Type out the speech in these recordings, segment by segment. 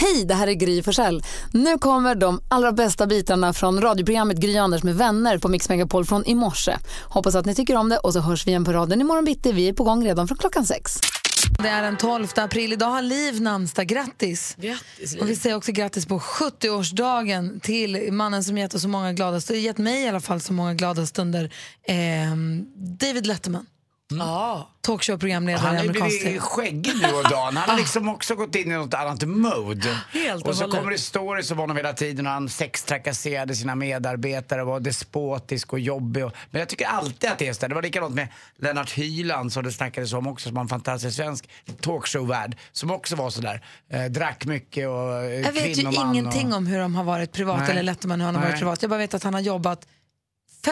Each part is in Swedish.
Hej, det här är Gry Forssell. Nu kommer de allra bästa bitarna från radioprogrammet Gry Anders med vänner på Mix Megapol från i morse. Hoppas att ni tycker om det och så hörs vi igen på raden imorgon bitti. Vi är på gång redan från klockan sex. Det är den 12 april. Idag har Liv namnsdag. Grattis! Grattis, Liv. Och vi säger också grattis på 70-årsdagen till mannen som gett oss så många glada stunder, gett mig i alla fall så många glada stunder, eh, David Letterman. Ja. Talkshow-programledare Han har blivit skäggig nu och dagen. Han har liksom också gått in i något annat mode. Helt och och så hållet. kommer det stories av honom hela tiden och han sextrakasserade sina medarbetare och var despotisk och jobbig. Och, men jag tycker alltid att det är så. Det var likadant med Lennart Hyland som det snackades om också som var en fantastisk svensk talkshow-värd som också var sådär. Eh, drack mycket och eh, Jag vet ju ingenting och... om hur de har varit privat Nej. eller Letterman hur han har varit privat. Jag bara vet att han har jobbat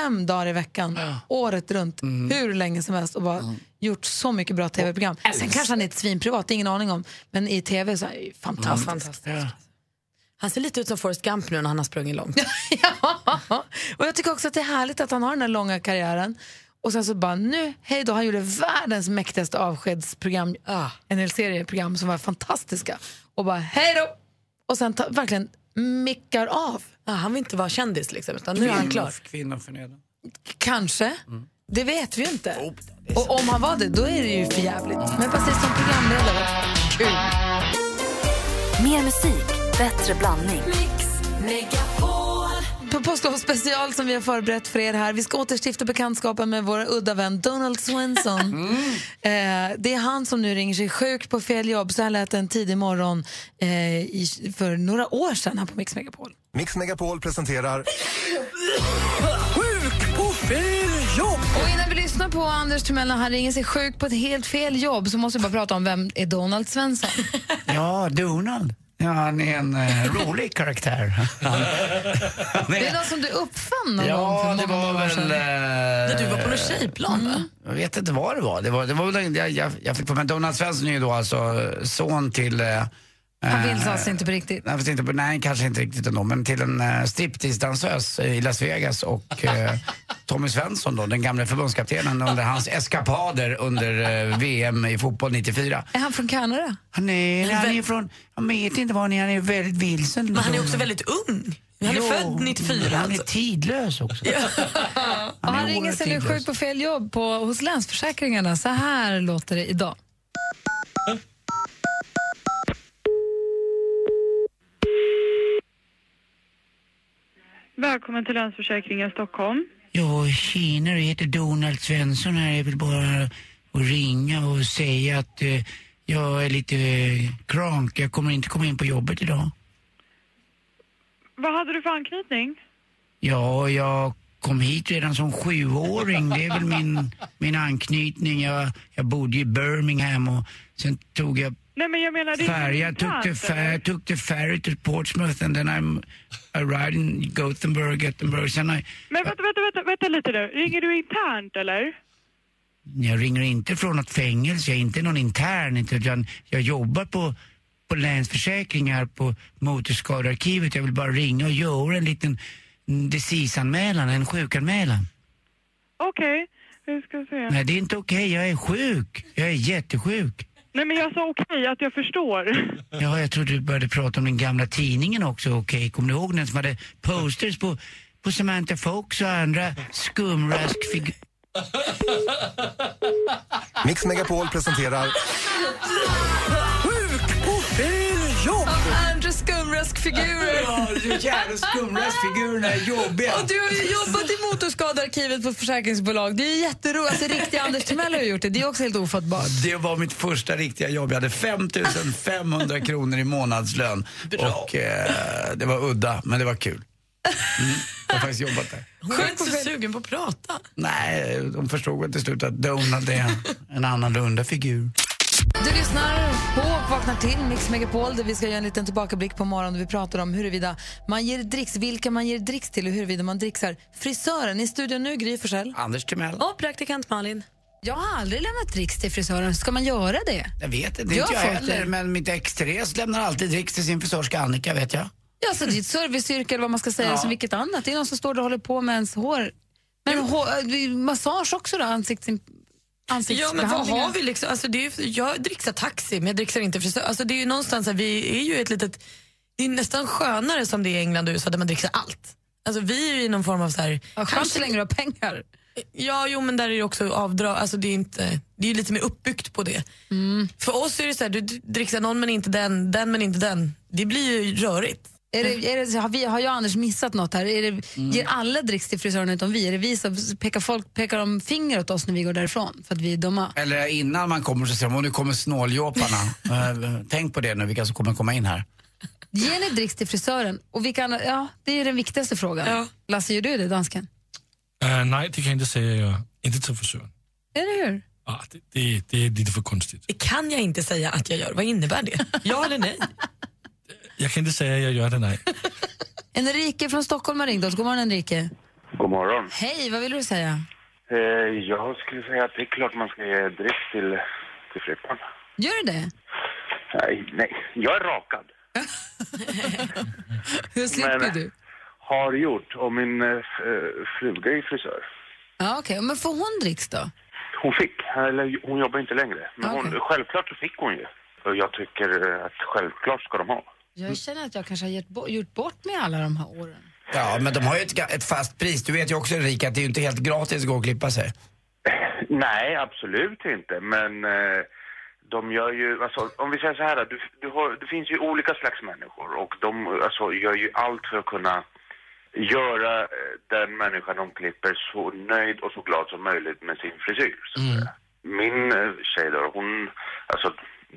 fem dagar i veckan, året runt, Mm. hur länge som helst och bara gjort så mycket bra tv-program. Sen kanske han är ett svin privat, det är ingen aning om. Men i tv så är han ju fantastisk. Fantastiskt. Ja. Han ser lite ut som Forrest Gump nu när han har sprungit långt. ja. Och jag tycker också att det är härligt att han har den här långa karriären. Och sen så bara nu, hej då, han gjorde världens mäktigaste avskedsprogram, Ah. en hel serieprogram som var fantastiska. Och bara hej då! Och sen ta, verkligen mickar av. Ja, han vill inte vara kändis liksom, utan nu är han klar. Kvinnoförnedrande. Kanske. Det vet vi ju inte. Och om han var det, då är det ju för jävligt. Men precis som programledare, kul. Mer musik, bättre blandning. På påsklov special som vi har förberett för er här. Vi ska återstifta bekantskapen med vår udda vän Donald Swenson. Eh, det är han som nu ringer sig sjuk på fel jobb. Så här lät det en tidig morgon eh, i, för några år sedan här på Mix Megapol. Mix Megapol presenterar Och innan vi lyssnar på Anders Timell när han ringer sig sjuk på ett helt fel jobb så måste vi bara prata om vem är Donald Svensson. Ja, Donald. Ja, han är en eh, rolig karaktär. Han, han Det är något som du uppfann någon gång Ja, för det många, var många år väl... sedan. eh, Du var på något tjejplan va? Jag vet inte vad det var. Det var, det var väl, jag, jag, jag fick på mig, Donald Svensson är ju då alltså son till... Eh, Han eh, vill alltså inte på riktigt. Nej, fast inte, på- nej, kanske inte riktigt ändå, men till en uh, striptease-dansös i Las Vegas och eh, Tommy Svensson då, den gamla förbundskaptenen under hans eskapader under eh, VM i fotboll 94. Är han från Kanada? Han är, han är från, jag vet inte var han är, han är väldigt vilsen. Men han är också väldigt ung. Han är Jo, född 94 Han är alltså. tidlös också. Han är ringer oerhört sig nu sjuk på fel jobb på, hos Länsförsäkringarna. Så här låter det idag. Välkommen till Länsförsäkringen Stockholm. Ja, tjena, jag heter Donald Svensson här. Jag vill bara och ringa och säga att eh, jag är lite eh, krank. Jag kommer inte komma in på jobbet idag. Vad hade du för anknytning? Ja, jag kom hit redan som sjuåring. Det är väl min, min anknytning. Jag, jag bodde i Birmingham och sen tog jag Nej men jag menar det är färg. Jag tog the, fär, jag the ferry to Portsmouth and then I'm arrived in Gothenburg, Gothenburg. Sen har, Men vänta, vänta, vänta, vänta lite nu. Ringer du internt eller? Jag ringer inte från något fängelse, jag är inte någon intern, inte, utan jag jobbar på, på Länsförsäkringar på Motorskadearkivet. Jag vill bara ringa och göra en liten diseaseanmälan, en sjukanmälan. Okej, vi ska se. Nej, det är inte okej, jag är sjuk. Jag är jättesjuk. Nej men jag sa okej, att jag förstår. Ja, jag trodde du började prata om den gamla tidningen också, okej. Kommer du ihåg den som hade posters på, på Samantha Fox och andra skumraskfigurer? Mix Megapol presenterar skumraskfigurer. Ja, jävla skumraskfigurerna är jobbiga. Och du har ju jobbat i motorskadearkivet på försäkringsbolag. Det är jätteroligt. Alltså, riktiga Anders Timell har gjort det. Det är också helt ofattbart. Det var mitt första riktiga jobb. Jag hade 5 500 kronor i månadslön. Och eh, det var udda, men det var kul. Mm, jag har faktiskt jobbat där. Hon är inte så sugen på att prata. Nej, de förstod väl till slut att Donald är en annorlunda figur. Du lyssnar på och vaknar till Mix Megapol där vi ska göra en liten tillbakablick på morgonen där vi pratar om huruvida man ger dricks, vilka man ger dricks till och huruvida man dricksar. Frisören i studion nu, Gry Forssell. Anders Timell. Och praktikant Malin. Jag har aldrig lämnat dricks till frisören. Ska man göra det? Jag vet inte, Gör inte jag heller. det? Men mitt ex Therese lämnar alltid dricks till sin frisörska Annika, vet jag. Ja, så det är ett serviceyrke eller vad man ska säga, Ja. som vilket annat. Det är någon som står och håller på med ens hår. Men hår, äh, massage också då? Ansikts, Ja, men vad har vi liksom? Alltså, det är, ju- jag dricksar taxi, men jag dricksar inte frisör. Alltså, det är ju någonstans här, vi är ju ett litet... Det är nästan skönare som det är i England och USA där man dricksar allt. Alltså, vi är ju i någon form av så här... Ja, skönt så länge du har pengar. Ja, jo, men där är det också avdrag. Alltså, det är inte, det är lite mer uppbyggt på det. Mm. För oss är det så här, du dricksar någon men inte den, den men inte den. Det blir ju rörigt. Är det, är det, har, vi, har jag och Anders missat något här? Är det, Mm. Ger alla dricks till frisören utom vi? Är det vi som pekar, folk, pekar de finger åt oss när vi går därifrån för att vi är dumma? Eller innan man kommer så säger de, "Åh, nu kommer snåljåparna. Eh, Tänk på det nu, vilka som kommer komma in här. Ger ni dricks till frisören? Och vilka andra, ja, det är den viktigaste frågan. Ja. Lasse, gör du det, dansken? Uh, nej, det kan jag inte säga jag. Inte till frisören. Eller hur? Ah, det, det, det är lite för konstigt. Det kan jag inte säga att jag gör. Vad innebär det? Ja eller nej? Jag kan inte säga jag gör det, nej. Enrique från Stockholm har ringt oss. God morgon Enrique. God morgon. Hej, vad vill du säga? Eh, jag skulle säga att det är klart man ska ge dricks till, till flickor. Gör du det? Nej, nej, jag är rakad. Hur slipper Men- du? Har gjort. Och min eh, f- eh, fruga är frisör. Ja, okej. Men får hon dricks då? Hon fick, eller hon jobbar inte längre. Men hon, Okej. självklart så fick hon ju. Och jag tycker eh, att självklart ska de ha. Jag känner att jag kanske har gett bo- gjort bort mig alla de här åren. Ja, men de har ju ett, ett fast pris. Du vet ju också Erika att det är ju inte helt gratis att gå och klippa sig. Nej, absolut inte. Men eh, de gör ju, alltså, om vi säger så här, du, du har, det finns ju olika slags människor och de alltså, gör ju allt för att kunna göra eh, den människan de klipper så nöjd och så glad som möjligt med sin frisyr. Säga. Min eh, tjej då, hon, alltså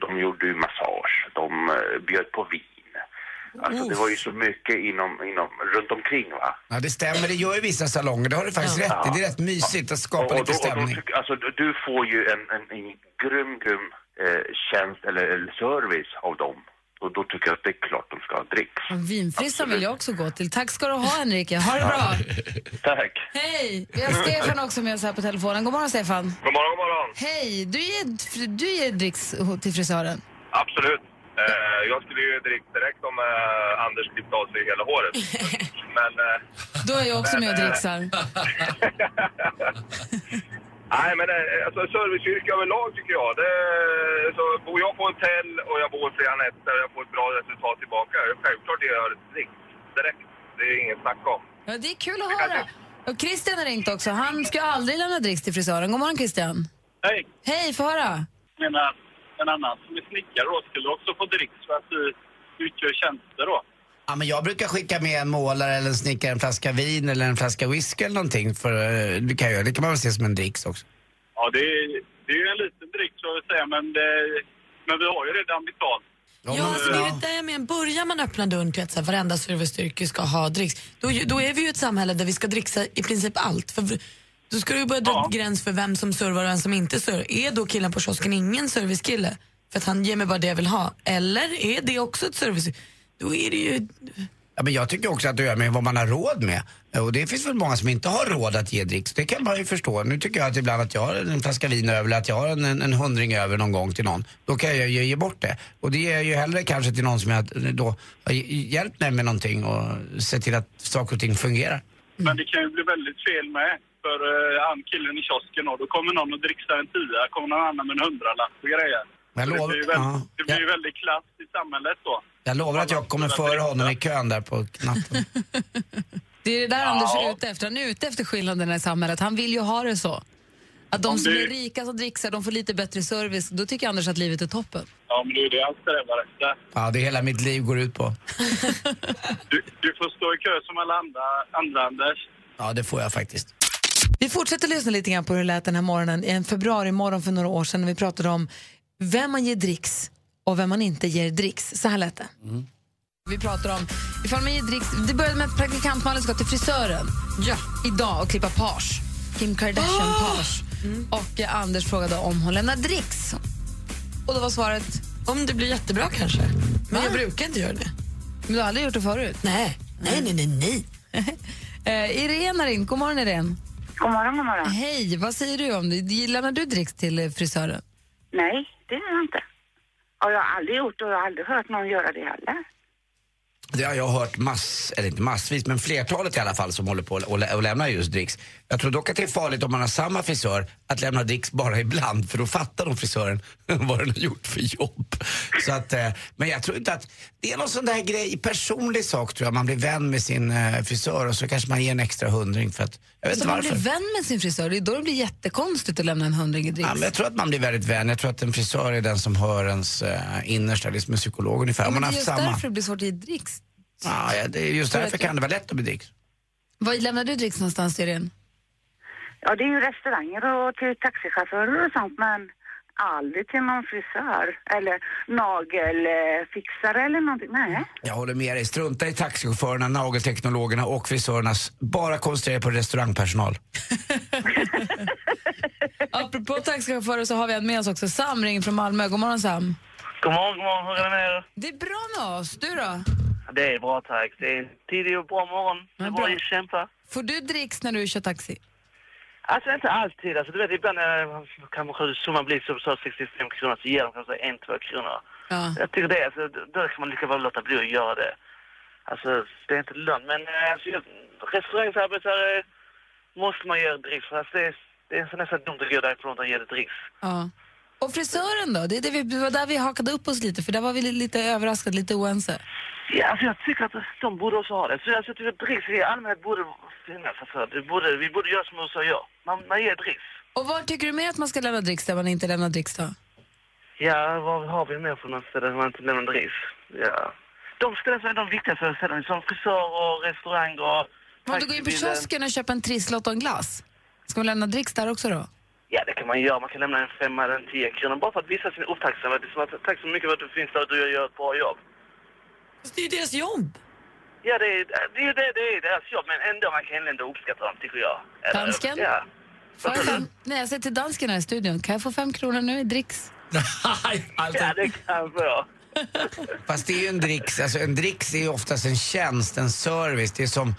de gjorde ju massage, de eh, bjöd på vin. Alltså det var ju så mycket inom, inom, runt omkring va. Ja, det stämmer. Det gör ju vissa salonger. Det har du faktiskt rätt i. Det är rätt mysigt att skapa Och- och lite då- och då stämning. alltså, du- får ju en, en, en grym, grym eh, tjänst eller, eller service av dem. Och då tycker jag att det är klart de ska ha dricks. Vinfrissan vill jag också gå till. Tack ska du ha Enrique. Ha det bra. Tack. Hej! Vi har Stefan också med oss här på telefonen. God morgon Stefan. God morgon, god morgon. Hej! Du ger, du ger dricks till frisören. Absolut. Eh, jag skulle ju dricka direkt om eh, Anders klippte av sig hela håret. Men... Eh, Då är jag också med och dricksar. nej, men eh, alltså, serviceyrke överlag tycker jag. Det, så bor jag på hotell och jag bor flera nätter och jag får ett bra resultat tillbaka. Självklart jag gör dricks direkt. Det är inget snack om. Ja, det är kul att höra. Och Christian har ringt också. Han ska aldrig lämna dricks till frisören. God morgon Christian. Hej. Hej, få höra. Jag menar, en annan som är snickare då skulle också få dricks för att du utgör tjänster då. Ja, men jag brukar skicka med en målare eller en snickare en flaska vin eller en flaska whisky eller någonting. För, eh, det, kan jag, det kan man väl se som en dricks också. Ja, det är, det är ju en liten dricks så att säga, men, det, men vi har ju redan betalt. Ja, alltså, det är ju det jag menar. Börjar man öppna dörren till att så här, varenda servicestyrke ska ha dricks, då, då är vi ju ett samhälle där vi ska dricksa i princip allt. För då ska du börja dra gräns för vem som servar och vem som inte servar. Är då killen på kiosken ingen servicekille? För att han ger mig bara det jag vill ha. Eller är det också ett service... Då är det ju... Ja, men jag tycker också att det gör med vad man har råd med. Och det finns väl många som inte har råd att ge dricks. Det kan man ju förstå. Nu tycker jag att ibland att jag har en flaska vin över eller att jag har en, en, en hundring över någon gång till någon. Då kan jag ju ge bort det. Och det ger jag ju hellre kanske till någon som jag då har hjälpt mig med någonting och sett till att saker och ting fungerar. Men det kan ju bli väldigt fel med. För uh, han killen i kiosken då, då kommer någon och dricksar en tia, kommer någon annan med en hundralapp och grejer. Jag Så det lovar- blir ju väldigt, ja. det blir ju väldigt klass i samhället då. Jag lovar att jag kommer före honom i kön där på knappen. Det är det där Ja. Anders är ute efter. Han är ute efter skillnaderna i samhället. Han vill ju ha det så. Att de Om som är rika som dricksar, de får lite bättre service. Då tycker Anders att livet är toppen. Ja, men det är det han strävar efter. Ja, det är hela mitt liv går ut på. Du, du får stå i kö som alla andra, andra Anders. Ja, det får jag faktiskt. Vi fortsätter lyssna lite grann på hur det lät den här morgonen i en februari morgon för några år sedan när vi pratade om vem man ger dricks och vem man inte ger dricks. Så här lät det. Vi pratar om ifall man ger dricks. Det började med att praktikantmannen ska till frisören ja. idag och klippa page. Kim Kardashian page. Och eh, Anders frågade om hon lämnar dricks. Och då var svaret? Om det blir jättebra kanske. Men jag brukar inte göra det. Men du har aldrig gjort det förut? Nej, nej, nej, nej. nej. eh, Irene har ringt. God morgon Irene. God morgon, god morgon. Hej, vad säger du om det? Lämnar du dricks till eh, frisören? Nej, det gör jag inte. Och jag har aldrig gjort och jag har aldrig hört någon göra det heller. Det har jag hört mass, eller inte massvis, men flertalet i alla fall som håller på och, lä- och lämnar just dricks. Jag tror dock att det är farligt om man har samma frisör att lämna dricks bara ibland för då fattar nog frisören vad den har gjort för jobb. Så att, eh, men jag tror inte att, det är någon sån där grej, personlig sak tror jag, man blir vän med sin eh, frisör och så kanske man ger en extra hundring för att, jag vet Så inte man blir vän med sin frisör, det är då det blir jättekonstigt att lämna en hundring i dricks. Ja, men jag tror att man blir väldigt vän. Jag tror att en frisör är den som hör ens eh, innersta, det är som en psykolog ungefär. Ja, men man det är just samma. därför det blir svårt att ge dricks. Ja, ja, det är just därför kan det vara lätt att bli dricks. Var lämnar du dricks någonstans, Irene? Ja, det är ju restauranger och till taxichaufförer och sånt, men aldrig till någon frisör eller nagelfixare eller någonting. Nej. Jag håller med dig. Strunta i taxichaufförerna, nagelteknologerna och frisörernas. Bara koncentrera på restaurangpersonal. Apropå taxichaufförer så har vi en med oss också. Sam ringer från Malmö. God morgon Sam. God morgon, god morgon. Hur är det med er? Det är bra med oss. Du då? Det är bra tack. Det är tidig och bra morgon. Det är bara att kämpa. Får du dricks när du kör taxi? Alltså inte alltid. Alltså, du vet, ibland eh, kan man summan bli så, så 65 kronor så ger de kanske en, två kronor. Ja. Jag tycker det, alltså, då kan man lika väl låta bli att göra det. Alltså, det är inte lönt. Men eh, alltså, restaurangsarbetare måste man göra dricks för. Alltså, det, är, det är så nästan dumt att gå därifrån och ge det dricks. Ja. Och frisören då? Det, är det, vi, det var där vi hakade upp oss lite, för där var vi lite överraskade, lite oense. Ja, alltså jag tycker att de borde också ha det. Så alltså, jag tycker att dricks i allmänhet borde finnas. Alltså, det borde, vi borde göra som USA gör. Man, man ger dricks. Och var tycker du mer att man ska lämna dricks där man inte lämnar dricks då? Ja, vad har vi mer för ställe där man inte lämnar dricks? Ja. De ställen som är de viktigaste ställena, som frisör och restaurang och... Om du går in på kiosken och köper en trisslott och en glass, ska man lämna dricks där också då? Ja, det kan man göra. Man kan lämna en femma eller en tio kronor bara för att visa sin upptacksamhet. Att, tack så mycket för att du finns där och du gör ett bra jobb. Det är ju deras jobb. Ja, det är, det är, det, det är deras jobb, men ändå man kan ändå uppskatta dem, tycker jag. Eller- Dansken? Ja. Får jag fem, nej, jag säger till dansken här i studion, kan jag få fem kronor nu i dricks? Ja, det kan jag få. Fast det är ju en dricks, alltså en dricks är ju oftast en tjänst, en service. Det är som,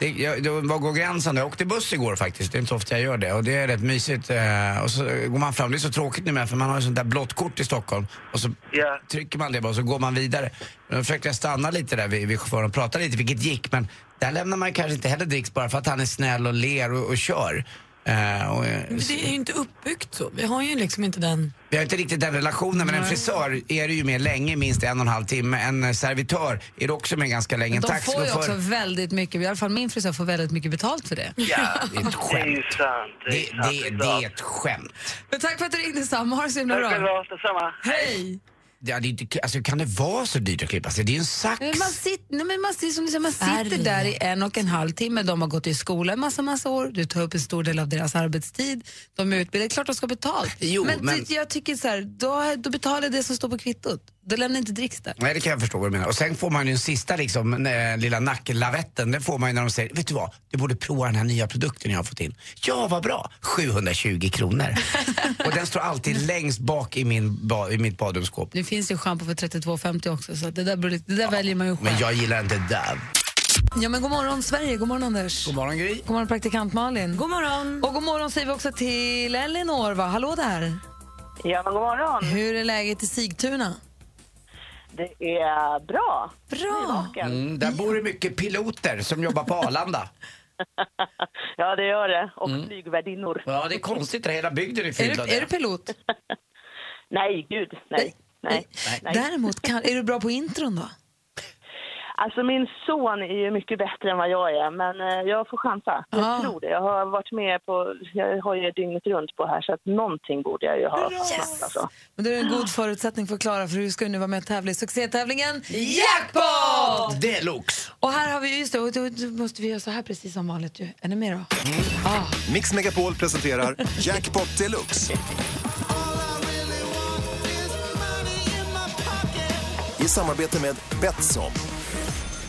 det, jag, det, var går gränsen? Jag åkte buss igår faktiskt, det är inte så ofta jag gör det. Och det är rätt mysigt. Eh, och så går man fram, det är så tråkigt numera för man har ju sånt där blått kort i Stockholm. Och så Ja. trycker man det bara och så går man vidare. Men då försökte jag stanna lite där vid, vid chauffören och prata lite, vilket gick. Men där lämnar man kanske inte heller dricks bara för att han är snäll och ler och, och kör. Och, eh, Men det är ju inte uppbyggt så. Vi har ju liksom inte den... vi har inte riktigt den relationen, men en frisör är det ju med länge, minst en och en halv timme. En eh, servitör är det också med ganska länge. De får ju taxichaufför. också väldigt mycket, i alla fall min frisör får väldigt mycket betalt för det. Ja, Det är ett det är ju skämt. sant. Det Det, är, sant, det, är det är ett skämt. Men tack för att du ringde Sam, ha det så himla Tack bra. själva, detsamma. Hej! Ja, det alltså, kan det vara så dyrt att klippa sig? Det är en sax. Men Man, sitter, nej, men man, som säger, man sitter där i en och en halv timme. De har gått i skola en massa, massa år. Du tar upp en stor del av deras arbetstid. De är utbildade. Klart de ska betalt. Jo, men men- jag tycker så här, då, då betalar det som står på kvittot. Då lämnar inte dricks där. Nej, det kan jag förstå vad du menar. Och sen får man ju den sista liksom, eh, lilla nacklavetten. Den får man ju när de säger, vet du vad, du borde prova den här nya produkten jag har fått in. Ja, vad bra! 720 kronor. och den står alltid längst bak i, min ba, i mitt badrumsskåp. Det finns ju schampo för 32,50 också, så det där, beror det där väljer man ju själv. Men jag gillar inte Dove. Ja, men god morgon Sverige, god morgon Anders. God morgon Gry. God morgon praktikant Malin. God morgon. Och god morgon säger vi också till Elinor, va? Hallå där. Ja, men god morgon. Hur är läget i Sigtuna? Det är bra. Bra. Mm, där bor det mycket piloter som jobbar på Arlanda. Ja, det gör det. Och flygvärdinnor. Ja, det är konstigt, hela bygden är fylld av är du det. pilot? Nej, gud, nej. nej. nej. Däremot, kan, är du bra på intron då? Alltså min son är ju mycket bättre än vad jag är, men eh, jag får chansa. Jag Ja. tror det. Jag har varit med på, jag har ju dygnet runt på här så att någonting borde jag ju ha snabbt alltså. Men det är en god förutsättning för att klara för du ska ju nu vara med och tävla i succétävlingen Jackpot! Deluxe! Och här har vi, just det, och då, måste vi göra så här precis som vanligt ju. Är ni med då? Mix Megapol presenterar Jackpot Deluxe. I samarbete med Betsson.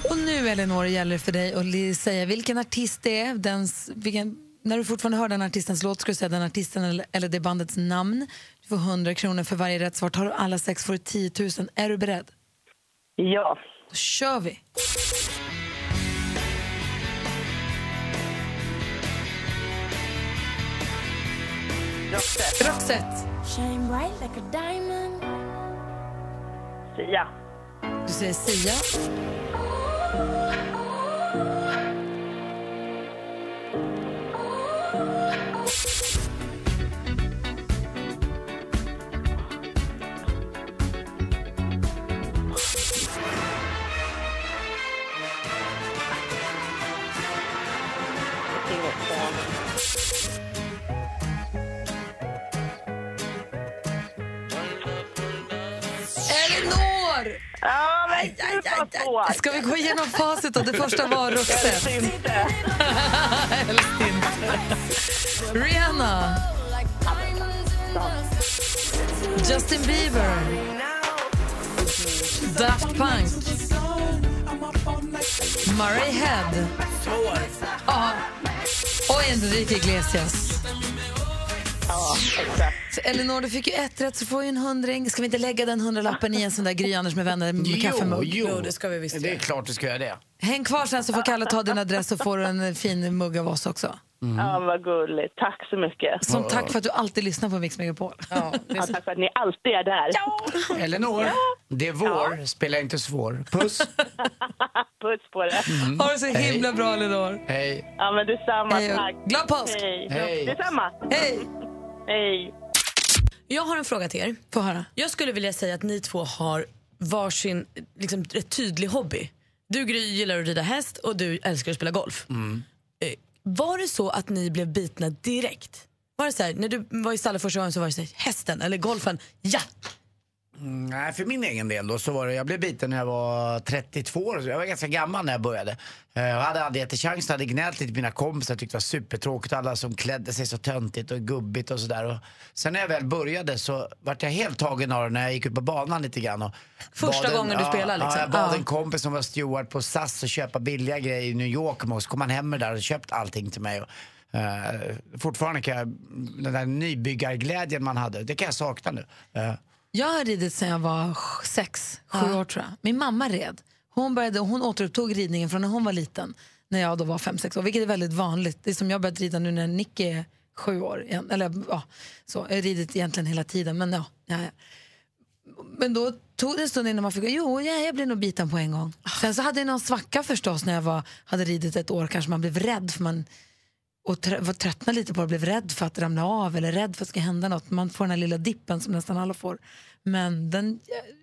Och nu Elinor gäller det för dig att säga vilken artist det är. Dens, vilken, när du fortfarande hör den artistens låt ska du säga den artisten eller, eller det bandets namn. Du får 100 kronor för varje rätt svar. Tar du alla sex får du 10 000. Är du beredd? Ja. Då kör vi! Roxette. Roxette. Sia. Du säger Sia. Oh. Svårt. Ska vi gå igenom facit då? Det första var Roxette. Helst inte. Helst inte. Rihanna. Justin Bieber. Daft Punk. Murray Head. Ja. Och Enrique Iglesias. Ja, exakt. Så Elinor, du fick ju ett rätt så får ju en hundring. Ska vi inte lägga den hundralappen i en sån där Gry Anders med vänner med kaffemugg? jo, det ska vi visst Det är klart du ska göra det. Häng kvar sen så får Kalle ta din adress och får en fin mugg av oss också. Ja, vad gulligt. Tack så mycket. Som tack för att du alltid lyssnar på Mix Megapol. Ja, tack för att ni alltid är där. Elinor, det är vår, spela inte svår. Puss. Puss på det. Mm. Ha det så Hej. himla bra, Elinor. Hej. Ja, men detsamma. Hej Tack. glad påsk. Hej. Hej. Detsamma. Hej. Hej. Jag har en fråga till er. Få höra. Jag skulle vilja säga att ni två har varsin liksom, rätt tydlig hobby. Du Gry gillar att rida häst och du älskar att spela golf. Eh, Var det så att ni blev bitna direkt? Var det så här, när du var i stallet första gången så var det så här, hästen eller golfen, ja! Nej, för min egen del då så var det, jag blev biten när jag var 32 år, så jag var ganska gammal när jag började. Eh, Jag hade aldrig jättechansen, hade gnällt lite mina kompisar, tyckte det var supertråkigt, alla som klädde sig så töntigt och gubbigt och sådär. Sen när jag väl började så vart jag helt tagen av det när jag gick ut på banan lite grann. Och Första en- gången du ja, spelade, liksom? Ja, jag bad Ja. en kompis som var steward på SAS att köpa billiga grejer i New York och så kom han hem med det där och köpt allting till mig. Och, eh, fortfarande kan jag, den där nybyggarglädjen man hade, det kan jag sakna nu. Eh, Jag har ridit sedan jag var sex, sju år tror jag. Min mamma red. Hon, började, hon återupptog ridningen från när hon var liten, när jag då var fem, sex år, vilket är väldigt vanligt. Det är som jag börjat rida nu när Nicky är sju år. Eller ja, så. Jag har ridit egentligen hela tiden, men ja. ja, ja. Men då tog det en stund innan man fick jo, ja, jag blev nog biten på en gång. Sen så hade jag någon svacka förstås när jag var, hade ridit ett år, kanske man blev rädd för man och var tröttnade lite på det, blev rädd för att ramla av eller rädd för att det ska hända något. Man får den här lilla dippen som nästan alla får. Men den eh,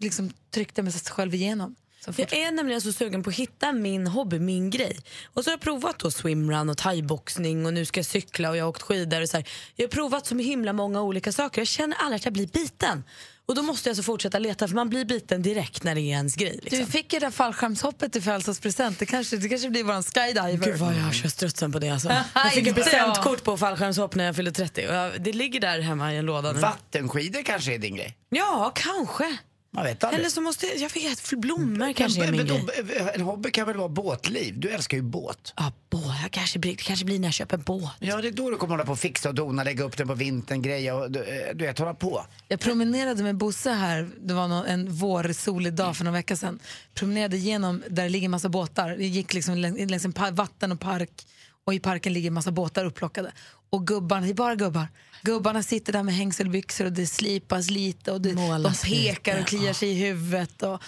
liksom tryckte mig sig själv igenom. Så. Jag är nämligen så sugen på att hitta min hobby, min grej. Och så har jag provat då swimrun och thaiboxning och nu ska jag cykla och jag har åkt skidor. Och så här. Jag har provat så himla många olika saker. Jag känner aldrig att jag blir biten. Och då måste jag alltså fortsätta leta för man blir biten direkt när det är ens grej. Liksom. Du fick ju det där fallskärmshoppet i födelsedagspresent. Det kanske, det kanske blir våran skydiver. Gud vad jag kör strutsen på det alltså. Jag fick ett presentkort på fallskärmshopp när jag fyllde 30 och jag, det ligger där hemma i en låda nu. Vattenskidor kanske är din grej? Ja, kanske. Man vet aldrig. Eller så måste jag, vet, blommor kanske är Men min då, grej. en hobby kan väl vara båtliv? Du älskar ju båt. Ja, båt. Jag kanske blir, det kanske blir när jag köper båt. Ja, det är då du kommer hålla på och fixa och dona, lägga upp den på vintern, greja och du, eh, du vet, hålla på. Jag promenerade med Bosse här, det var någon, en vårsolig dag för några veckor sedan. Promenerade igenom där det ligger massa båtar. Det gick liksom längs, längs en pa- vatten och park och i parken ligger massa båtar upplockade. Och gubbarna, det är bara gubbar. Gubbarna sitter där med hängselbyxor och det slipas lite och det, de pekar lite, och kliar sig i huvudet. Och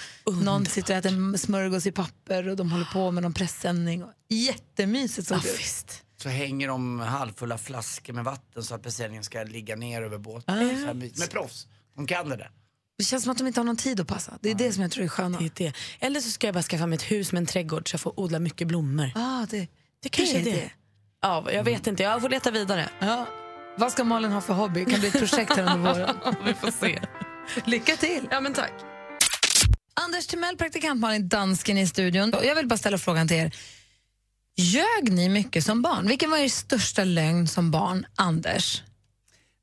någon sitter och äter smörgås i papper och de håller på med någon pressändning. Jättemysigt såg det ut. Så hänger de halvfulla flaskor med vatten så att beställningen ska ligga ner över båten. Ah. Så här my- Med proffs. De kan det där. Det känns som att de inte har någon tid att passa. Det är det som jag tror är sköna. Det är det. Eller så ska jag bara skaffa mig ett hus med en trädgård så jag får odla mycket blommor. Ah, det, Det kanske det är det. det. Ja, jag vet inte, jag får leta vidare. Ja. Vad ska Malin ha för hobby? Det kan bli ett projekt här under våren. Vi får se. Lycka till! Ja, men tack. Anders Timell, praktikant Malin, dansken i studion. Jag vill bara ställa frågan till er. Ljög ni mycket som barn? Vilken var er största lögn som barn, Anders?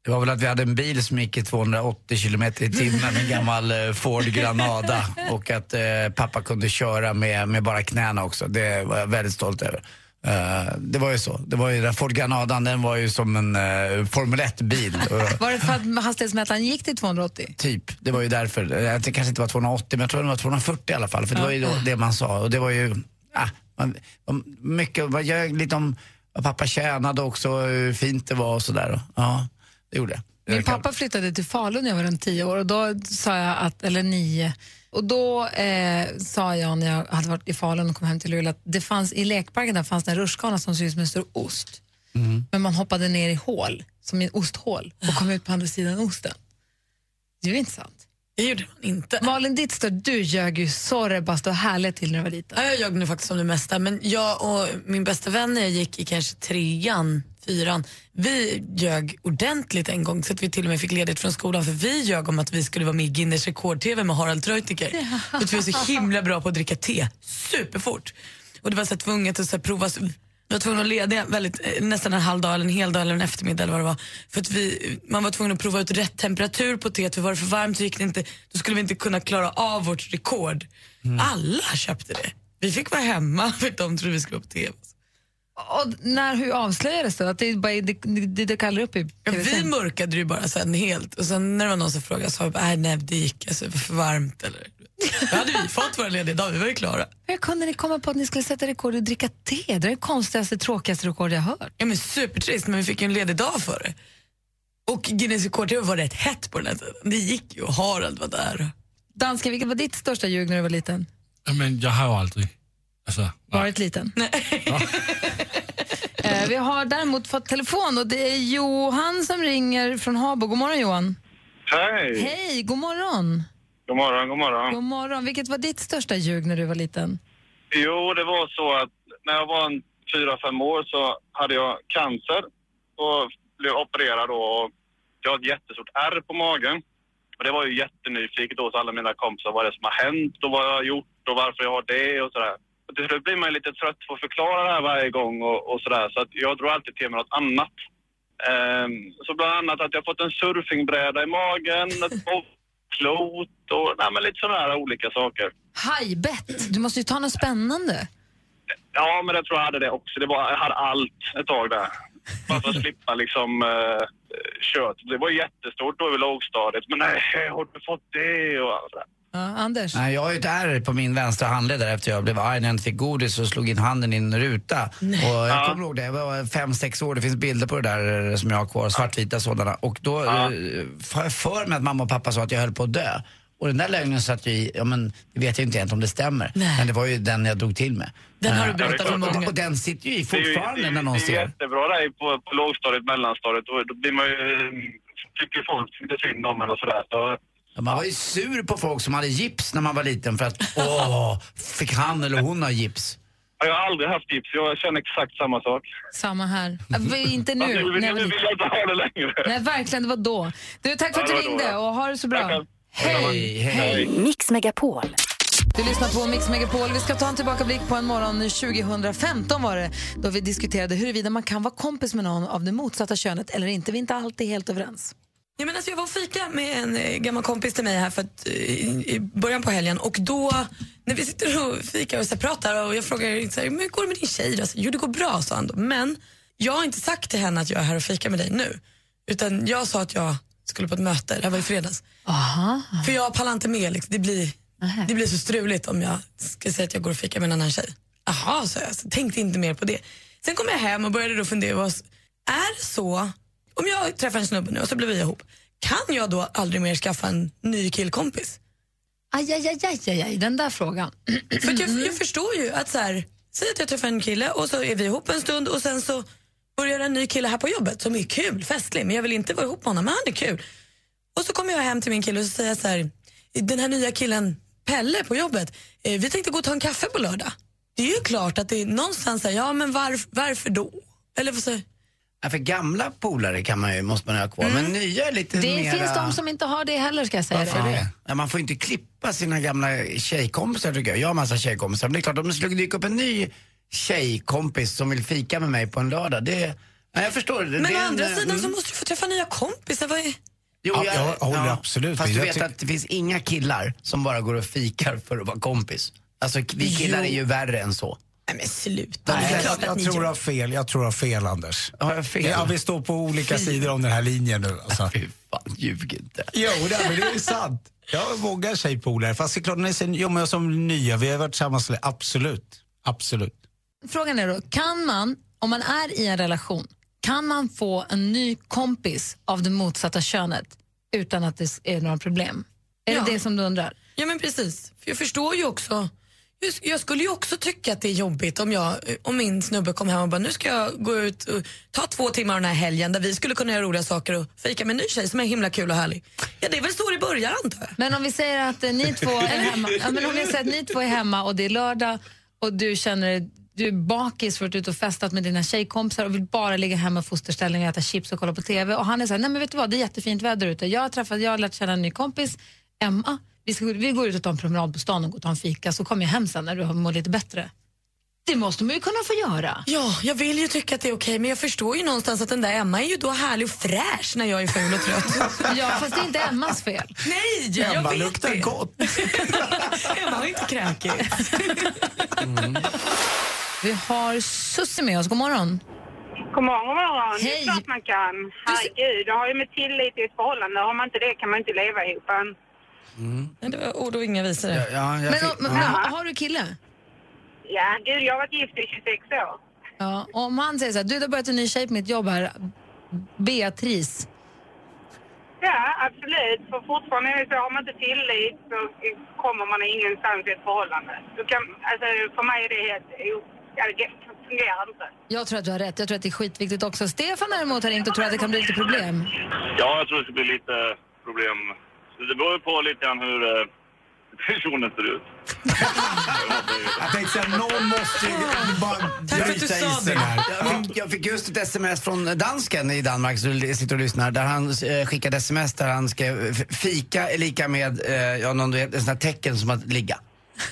Det var väl att vi hade en bil som gick i 280 kilometer i timmen, en gammal eh, Ford Granada. Och att eh, pappa kunde köra med, med bara knäna också. Det var jag väldigt stolt över. Eh, det var ju så. Det var ju, den Ford Granadan den var ju som en uh, Formel 1-bil. Var det för att hastighetsmätaren gick till 280? Typ, det var ju därför. Eh, Det kanske inte var 280 men jag tror det var 240 i alla fall. För det var ju det man sa. Och det var ju, ah, man, mycket, man ljög lite om vad pappa tjänade också, hur fint det var och sådär. Ja, det gjorde jag. Min pappa flyttade till Falun när jag var runt tio år, och då sa jag att, eller nio. Och då eh, sa jag när jag hade varit i Falun och kom hem till Luleå att det fanns, i lekparken där fanns det en rutschkana som såg ut som en stor ost. Men man hoppade ner i hål, som i en osthål, och kom ut på andra sidan osten. Det är ju inte sant. Det gjorde man inte. Malin Dittster, du ljög ju så bara stod härligt till när du var liten. Ja, jag ljög nu faktiskt om det mesta, men jag och min bästa vän när jag gick i kanske trean, fyran, vi ljög ordentligt en gång så att vi till och med fick ledigt från skolan för vi ljög om att vi skulle vara med i Guinness rekord-TV med Harald Treutiger. För att vi var så himla bra på att dricka te, superfort. Och det var så tvunget att så prova vi var tvungna att lediga väldigt, eh, nästan en halv dag eller en hel dag eller en eftermiddag eller vad det var. För att vi, man var tvungen att prova ut rätt temperatur på teet, för var det för varmt så gick det inte, då skulle vi inte kunna klara av vårt rekord. Alla köpte det. Vi fick vara hemma för att de trodde vi skulle vara på TV. Och när, hur avslöjades det? Att det, bara, det, det, det kallar upp i Ja, vi mörkade ju bara sen helt och sen när det var någon som frågade så sa vi bara, nej, det gick alltså, för varmt eller Då hade vi fått våra lediga dagar, vi var ju klara. Hur kunde ni komma på att ni skulle sätta rekord i att dricka te? Det är det konstigaste, tråkigaste rekord jag har hört. Ja men supertrist, men vi fick ju en ledig dag för det. Och Guinness rekord var rätt hett på den här tiden. Det gick ju och Harald var där. Dansken, vilket var ditt största ljug när du var liten? Ja, Men jag har ju aldrig... Alltså, Varit liten? eh, vi har däremot fått telefon och det är Johan som ringer från Habo. God morgon Johan. Hej! Hej, god morgon. God morgon, god morgon. God morgon. Vilket var ditt största ljug när du var liten? Jo, det var så att när jag var en fyra, fem år så hade jag cancer och blev opererad då. Och jag har ett jättestort ärr på magen. Och det var ju jättenyfiket då hos alla mina kompisar vad det är som har hänt och vad jag har gjort och varför jag har det och sådär. Och till slut blir man lite trött på att förklara det här varje gång och, och sådär. Så att jag drog alltid till med något annat. Ehm, så bland annat att jag fått en surfingbräda i magen, ett klot och nej, men lite sådana här olika saker. Hajbett. Du måste ju ta något spännande. Ja, men jag tror jag hade det också. Det var, jag hade allt ett tag där. Bara för att slippa liksom uh, kött. Det var jättestort då i lågstadiet. Men nej, har du fått det? Och allt det Ja, Anders? Nej, jag har ju ett ärr på min vänstra handled där efter jag blev arg när jag inte fick godis och slog in handen i en ruta. Och jag kommer ihåg det, jag var fem, sex år, det finns bilder på det där eh, som jag har kvar, svartvita sådana. Och då ja. får jag för mig att mamma och pappa sa att jag höll på att dö. Och den där lögnen satt ju i, ja men det vet jag inte egentligen om det stämmer. Nej. Men det var ju den jag drog till med. Den har du Eh, berättat för många. Och den sitter ju i Det är ju- fortfarande det är ju- när någon Det är ser. jättebra där på, på lågstadiet, mellanstadiet. Då, då blir man ju... Tycker folk lite synd om en och sådär. Så, Ja, Man var ju sur på folk som hade gips när man var liten för att åh, fick han eller hon ha gips? jag har aldrig haft gips. Jag känner exakt samma sak. Samma här. Äh, inte nu. Fast nu, vill jag inte ha det längre. Nej, verkligen, det var då. Du, tack för att du ringde och ha det så bra. Tackar. Hej, hej. Mix Megapol. Du lyssnar på Mix Megapol. Vi ska ta en tillbakablick på en morgon 2015 var det, då vi diskuterade huruvida man kan vara kompis med någon av det motsatta könet eller inte. Vi är inte alltid helt överens. Ja, men alltså jag var och fika med en eh, gammal kompis till mig här för att, eh, i i början på helgen och då när vi sitter och fikar och så pratar och jag frågar så här, men hur går det med din tjej då? Så, Jo det går bra sa han då. Men jag har inte sagt till henne att jag är här och fikar med dig nu. Utan jag sa att jag skulle på ett möte, det här var i fredags. Aha. För jag pallar inte med, liksom. det, blir, det blir så struligt om jag ska säga att jag går och fikar med en annan tjej. Jaha, sa jag, så tänkte inte mer på det. Sen kom jag hem och började då fundera, är det så, om jag träffar en snubbe nu och så blir vi ihop, kan jag då aldrig mer skaffa en ny killkompis? Aj, aj, aj, aj, aj, den där frågan. För jag, jag förstår ju att så här, säg att jag träffar en kille och så är vi ihop en stund och sen så börjar en ny kille här på jobbet som är kul, festlig, men jag vill inte vara ihop med honom, men han är kul. Och så kommer jag hem till min kille och så säger jag så här, den här nya killen Pelle på jobbet, eh, vi tänkte gå och ta en kaffe på lördag. Det är ju klart att det är någonstans så här, ja men varf, varför då? Eller säger Ja, för gamla polare kan man ju, måste man ha kvar, men nya är lite Det mera... finns de som inte har det heller ska jag säga. Varför det. det? Ja, man får inte klippa sina gamla tjejkompisar tycker jag. Jag har massa tjejkompisar. Men det är klart, om det skulle dyka upp en ny tjejkompis som vill fika med mig på en lördag, det... Ja, jag förstår. det. Men det å är en, andra eh, sidan så mm. måste du få träffa nya kompisar. Vad är... Jo, Ja, jag håller absolut Fast du Jag vet att det finns inga killar som bara går och fikar för att vara kompis. Alltså vi killar Jo. är ju värre än så. Nej men sluta. Nej, jag, jag ni tror har fel. Jag tror du har fel, Anders. Har jag fel? Ja, vi står på olika sidor om den här linjen nu. Alltså. Fy fan, ljug inte. Jo, det, men det är sant. Jag har många tjejpolare. Fast det är klart, ni säger, jo, men som nya, vi har varit tillsammans, absolut. Absolut. Frågan är då, kan man, om man är i en relation, Kan man få en ny kompis av det motsatta könet utan att det är några problem? Är Ja. det det som du undrar? Ja men precis. För jag förstår ju också jag- skulle ju också tycka att det är jobbigt om, jag, om min snubbe kom hem och bara nu ska jag gå ut och ta två timmar den här helgen där vi skulle kunna göra roliga saker och fika med en ny tjej som är himla kul och härlig. Ja det är väl så det börjar antar jag. Men om vi säger att eh, ni två är hemma, ja, men om vi säger att ni två är hemma och det är lördag och du känner dig- du är bakis för att du ute och festat med dina tjejkompisar och vill bara ligga hemma i fosterställning och äta chips och kolla på TV. Och han är så här, nej men vet du vad, det är jättefint väder ute. Jag har träffat, jag har lärt känna en ny kompis, Emma. Vi, ska, vi går ut och tar en promenad på stan och går och tar en fika så kommer jag hem sen när du har mått lite bättre. Det måste man ju kunna få göra. Ja, jag vill ju tycka att det är okej men jag förstår ju någonstans att den där Emma är ju då härlig och fräsch när jag är ful och trött. Ja, fast det är inte Emmas fel. Nej, jag Emma vet luktar det. gott. Emma var inte kräkig. Vi har Susie med oss, god morgon. God morgon, god morgon. Det Hej. är klart man kan. Herregud, det har ju med tillit i ett förhållande. Har man inte det kan man inte leva ihop. Men det var ord och inga visor. Ja, ja, jag Men, fick- men, ja. har, du kille? Ja, gud, jag har varit gift i 26 år. Ja, och om han säger så här, du det har börjat en ny tjej på mitt jobb här, Beatrice. Ja, absolut. För fortfarande är det så, har man inte tillit så kommer man ingenstans i ett förhållande. Du kan, alltså, för mig är det helt... o- Ja, det fungerar inte. Jag tror att du har rätt, jag tror att det är skitviktigt också. Stefan däremot har ringt och tror att det kan bli lite problem. Ja, jag tror det ska bli lite problem. Det beror ju på lite grann hur eh, personen ser ut. Jag tänkte säga, någon måste ju bara Tack för att du bryta sa isen det. här. Jag fick, jag fick just ett sms från dansken i Danmark, så du sitter och lyssnar, där han eh, skickade sms där han skrev f- fika är lika med, eh, ja, någon, du vet, en sån här tecken som att ligga.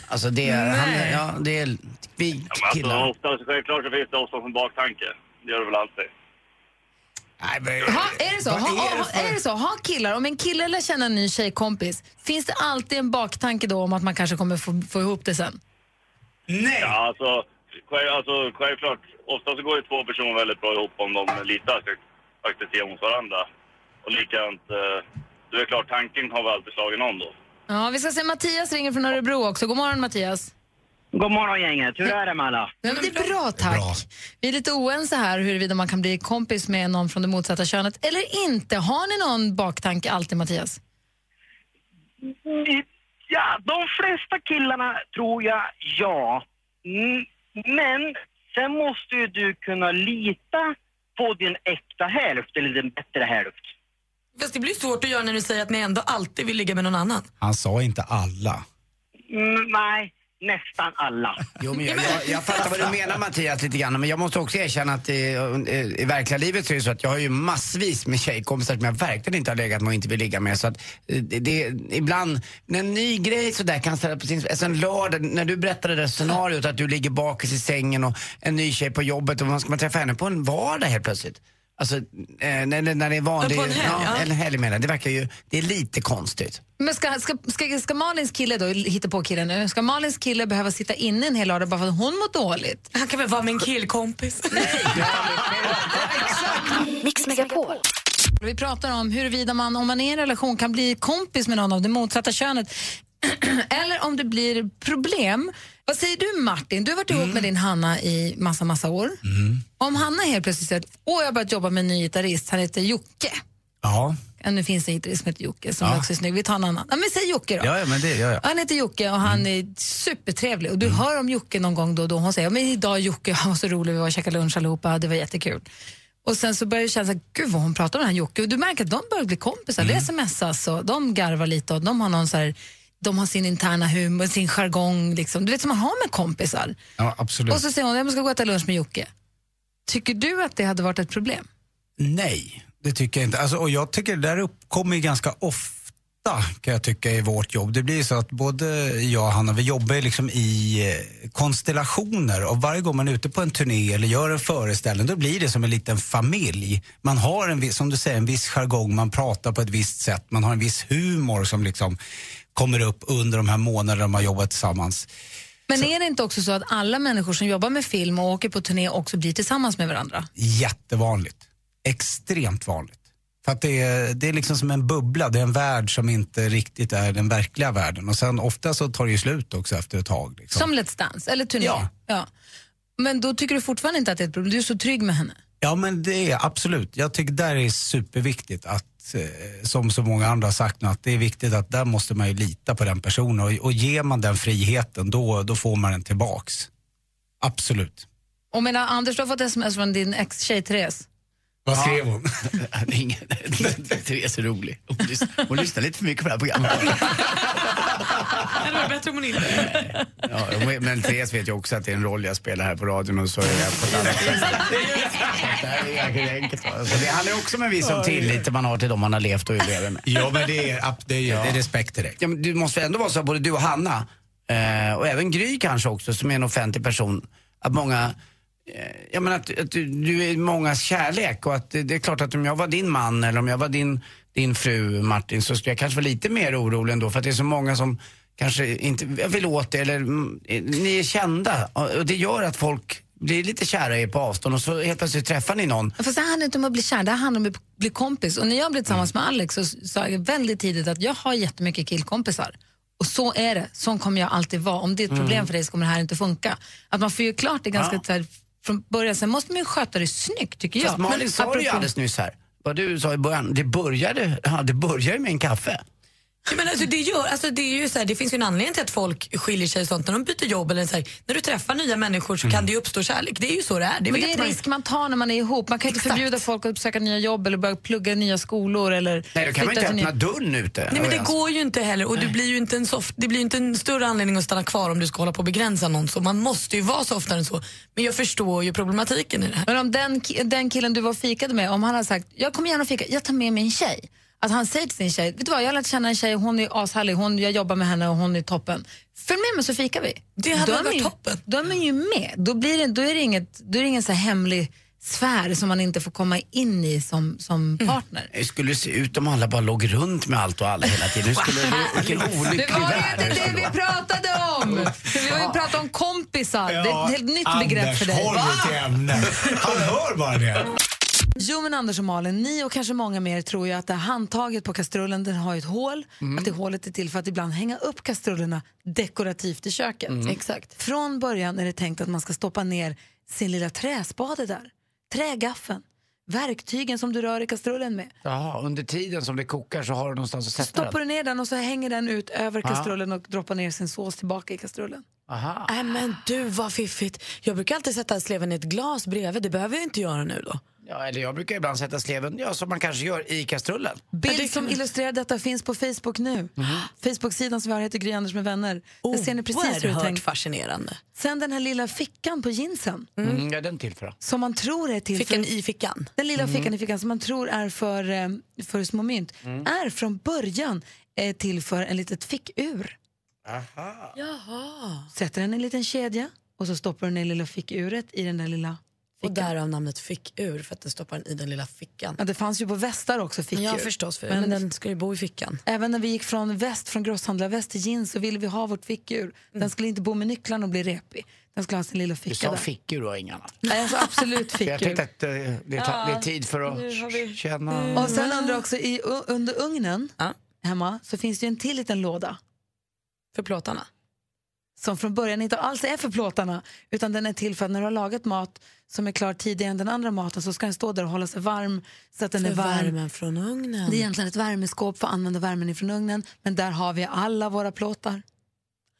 Alltså det är, han, Nej. ja, det är, vi Ja, men alltså, killar. ofta, självklart så finns det ofta en baktanke. Det gör det väl alltid. Nej, men, Ha, är det så? Ha, ha, är det så? Ha killar, om en kille lär känna en ny tjejkompis, finns det alltid en baktanke då om att man kanske kommer få, få ihop det sen? Nej! Ja, alltså, själv, alltså självklart. Ofta så går ju två personer väldigt bra ihop om de litar faktiskt mot varandra. Och likadant, eh, det är klart tanken har vi alltid slagit någon då. Ja, vi ska se Mattias ringer från Örebro också. God morgon Mattias. God morgon gänget, hur är det med alla? Ja, men det är bra, tack. Vi är lite oense här huruvida man kan bli kompis med någon från det motsatta könet eller inte. Har ni någon baktanke alltid, Mattias? Ja, de flesta killarna tror jag ja. Mm, Men sen måste ju du kunna lita på din äkta hälft eller din bättre hälft. Fast det blir svårt att göra när du säger att ni ändå alltid vill ligga med någon annan. Han sa inte alla. Mm, nej, nästan alla. Jo, men jag, jag, jag fattar vad du menar Mattias lite grann, men jag måste också erkänna att i, i verkliga livet så är det så att jag har ju massvis med tjejkompisar som jag verkligen inte har legat med och inte vill ligga med. Så att eh, det, det, ibland, när en ny grej sådär kan ställa på sin alltså en lördag, när du berättade det där scenariot att du ligger bakis i sängen och en ny tjej på jobbet och man ska man träffa henne på en vardag helt plötsligt. Alltså, eh, när, när det är vanligt. Ja, på en helg, ja. eller helg menar. Det verkar ju, det är lite konstigt. Men ska, ska, ska, ska Malins kille då, hitta på killen nu, ska Malins kille behöva sitta inne en hel lördag bara för att hon mår dåligt? Han kan väl vara min killkompis? Mix Megapol. Vi pratar om huruvida man, om man är i en relation, kan bli kompis med någon av det motsatta könet. Eller om det blir problem. Vad säger du Martin? Du har varit ihop med din Hanna i massa, massa år. Om Hanna helt plötsligt säger att åh, jag har börjat jobba med en ny gitarrist, han heter Jocke. Ja. Ja, nu finns det en gitarrist som heter Jocke som Ja. också är snygg. Vi tar en annan. Ja, men säg Jocke då. Ja, ja, men det gör jag. Han heter Jocke och han är supertrevlig. Och du hör om Jocke någon gång då och då. Hon säger, men idag Jocke, han var så rolig, vi var och käkade lunch allihopa, det var jättekul. Och sen så börjar det kännas, gud vad hon pratar om den här Jocke. Och du märker att de börjar bli kompisar, det smsas och de garvar lite och de har någon så här, de har sin interna humor, sin jargong, liksom. du vet som man har med kompisar. Ja, absolut. Och så säger hon, jag ska gå och äta lunch med Jocke. Tycker du att det hade varit ett problem? Nej, det tycker jag inte. Alltså, och jag tycker det där uppkommer ju ganska ofta kan jag tycka i vårt jobb. Det blir så att både jag och Hanna, vi jobbar liksom i eh, konstellationer och varje gång man är ute på en turné eller gör en föreställning då blir det som en liten familj. Man har en viss, som du säger, en viss jargong, man pratar på ett visst sätt, man har en viss humor som liksom kommer upp under de här månaderna man har jobbat tillsammans. Men är det inte också så att alla människor som jobbar med film och åker på turné också blir tillsammans med varandra? Jättevanligt. Extremt vanligt. För att det är, det är liksom som en bubbla, det är en värld som inte riktigt är den verkliga världen. Och sen ofta så tar det ju slut också efter ett tag. Liksom. Som Let's Dance eller turné? Ja. ja. Men då tycker du fortfarande inte att det är ett problem? Du är så trygg med henne? Ja, men det är absolut. Jag tycker där är superviktigt att, eh, som så många andra har sagt nu, att det är viktigt att där måste man ju lita på den personen och, och ger man den friheten då, då får man den tillbaks. Absolut. Och menar, Anders, du har fått sms från din ex-tjej Therese. Vad skrev hon? Ingen, Therese är rolig. Hon lyssnar, hon lyssnar lite för mycket på det här programmet. Det var bättre om hon inte... Ja, men Therese vet ju också att det är en roll jag spelar här på radion och så är jag på ett annat sätt. Det här är enkelt. det handlar också om en viss om tillit man har till dem man har levt och lever med. Ja, men det är, det är, det är respekt direkt. Ja, men det måste ändå vara så att både du och Hanna, eh, och även Gry kanske också, som är en offentlig person, att många eh, Ja, men att, att du, du är mångas kärlek och att det, det är klart att om jag var din man eller om jag var din, din fru Martin så skulle jag kanske vara lite mer orolig ändå för att det är så många som kanske inte vill åt det eller mm, ni är kända och det gör att folk blir lite kära i er på avstånd och så helt plötsligt träffar ni någon. Fast det handlar inte om att bli kär, det handlar om att bli kompis. Och när jag blev tillsammans med Alex så sa jag väldigt tidigt att jag har jättemycket killkompisar. Och så är det, så kommer jag alltid vara. Om det är ett problem Mm. för dig så kommer det här inte funka. Att man får ju klart det ganska Ja. här, från början, sen måste man ju sköta det snyggt tycker jag. Fast Malin sa det ju apropå- alldeles nyss här, vad du sa i början, det började, ja, det började med en kaffe. Ja, men alltså, det, gör, alltså, det, är ju så här, det finns ju en anledning till att folk skiljer sig och sånt när de byter jobb. Eller så här, när du träffar nya människor så kan det ju uppstå kärlek. Det är ju så det är. Det men det är en man. risk man tar när man är ihop. Man kan inte Exakt. förbjuda folk att söka nya jobb eller börja plugga nya skolor. Eller Nej, då kan man inte öppna nya- dörren ute. Nej, men det går ju inte heller och du blir ju inte en soft, det blir ju inte en större anledning att stanna kvar om du ska hålla på och begränsa någon. Så man måste ju vara softare än så. Men jag förstår ju problematiken i det här. Men om den, den killen du var och fikade med, om han har sagt jag kommer gärna och fika, jag tar med mig en tjej. Att han säger till sin tjej, vet du vad jag har lärt känna en tjej, hon är ashärlig, hon, jag jobbar med henne och hon är toppen. Följ med mig så fikar vi. Det hade varit ju- toppen. Då är man ju med. Då, blir det, då är det, inget, då är det ingen så här hemlig sfär som man inte får komma in i som, som Mm. partner. Hur skulle det se ut om alla bara låg runt med allt och alla hela tiden? Hur skulle det, vilken olycklig Det var ju inte det vi pratade om! Vi har ju pratat om kompisar. det är ett helt nytt begrepp för dig. Anders, håll till ämnet. Han hör bara det. Jo men Anders och Malin, ni och kanske många mer tror ju att det här handtaget på kastrullen den har ett hål. Mm. Att det hålet är till för att ibland hänga upp kastrullerna dekorativt i köket. Mm. Exakt. Från början är det tänkt att man ska stoppa ner sin lilla träspade där. Trägaffeln. Verktygen som du rör i kastrullen med. Jaha, under tiden som det kokar så har du någonstans att sätta Stoppar den. du ner den och så hänger den ut över Ja. kastrullen och droppar ner sin sås tillbaka i kastrullen. Aha. Nej men du vad fiffigt. Jag brukar alltid sätta sleven i ett glas bredvid. Det behöver jag inte göra nu då. Ja, eller jag brukar ibland sätta sleven, ja, som man kanske gör i kastrullen. Bild som illustrerar detta finns på Facebook nu. Facebook-sidan som vi har heter Gry Anders med vänner. Där ser ni precis hur det tänkt. fascinerande. Sen den här lilla fickan på jeansen. Mm. Ja, den till för. Som man tror är till Fickan för... i fickan. Den lilla Mm. fickan i fickan som man tror är för, eh, för små mynt är från början eh, till för en litet fickur. Aha. Jaha. Sätter den i en liten kedja och så stoppar du ner lilla fickuret i den där lilla Och därav namnet fickur för att den stoppar den i den lilla fickan. Ja, det fanns ju på västar också fickur. Ja förstås, för, men, den ska ju bo i fickan. Även när vi gick från väst, från grosshandlarväst till jeans så ville vi ha vårt fickur. Den skulle inte bo med nycklarna och bli repig. Den skulle ha sin lilla Du ficka sa där. fickur och inget annat. Nej, alltså absolut För jag fickur. tänkte att eh, det, det är tid för har vi- att känna... Och sen undrar jag också, i, under ugnen hemma så finns det ju en till liten låda. För plåtarna? Som från början inte alls är för plåtarna utan den är till för att när du har lagat mat som är klar tidigare än den andra maten så ska den stå där och hålla sig varm så att den För är varm. värmen från ugnen. Det är egentligen ett värmeskåp för att använda värmen ifrån ugnen men där har vi alla våra plåtar.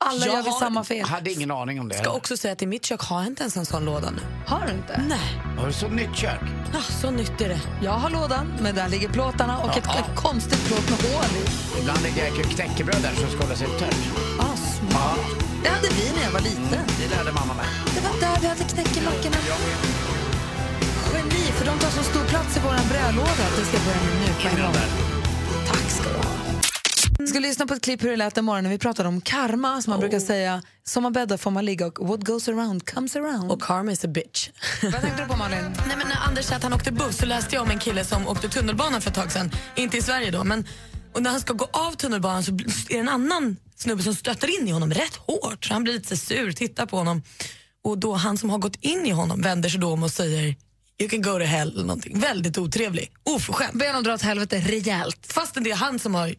Alla Jag gör vi har- samma fel. Jag hade ingen aning om det. ska också säga att i mitt kök har jag inte ens en sån låda nu. Har du inte? Nej. Har du så nytt kök? Ja, så nytt är det. Jag har lådan, men där ligger plåtarna och ett, Ja. ett konstigt plåt med hål i. Ibland lägger jag knäckebröd där så ska hålla sig tört. Ah, smart. Det hade vi när jag var liten. Det lärde mamma mig. Där vi hade knäckemackorna. Geni, för de tar så stor plats i vår brödlåda. Det ska börja nu på en gång. Tack ska du ha. Vi ska lyssna på ett klipp hur det lät en morgon när vi pratade om karma, som man brukar säga. Som man bäddar får man ligga och what goes around comes around. Och karma is a bitch. Vad tänkte du på Malin? Nej, men när Anders sa att han åkte buss så läste jag om en kille som åkte tunnelbana för ett tag sedan. Inte i Sverige då, men och när han ska gå av tunnelbanan så är det en annan snubbe som stöter in i honom rätt hårt. Så han blir lite sur, tittar på honom. Och då han som har gått in i honom vänder sig då om och säger You can go to hell eller någonting. Väldigt otrevlig. Oförskämd. Ber honom dra åt helvete rejält. Fastän det är han som har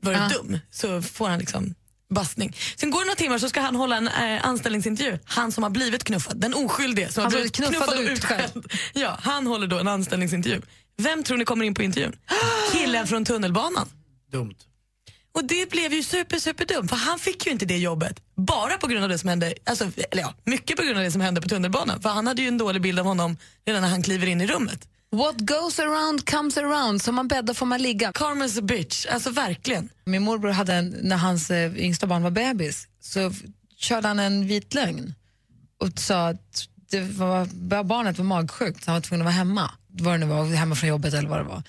varit Ja. dum så får han liksom bastning. Sen går det några timmar så ska han hålla en eh, anställningsintervju. Han som har blivit knuffad, den oskyldige som Han har blivit knuffad knuffad och utskälld. Ja, han håller då en anställningsintervju. Vem tror ni kommer in på intervjun? Killen från tunnelbanan. Dumt. Och det blev ju super, super dumt för han fick ju inte det jobbet bara på grund av det som hände, alltså, eller ja, mycket på grund av det som hände på tunnelbanan. För han hade ju en dålig bild av honom redan när han kliver in i rummet. What goes around comes around, som man bäddar får man ligga. Karma's a bitch, alltså verkligen. Min morbror hade, en, när hans eh, yngsta barn var bebis, så körde han en vit lögn och sa att det var, barnet var magsjukt, så han var tvungen att vara hemma. Vad det nu var, hemma från jobbet eller vad det var.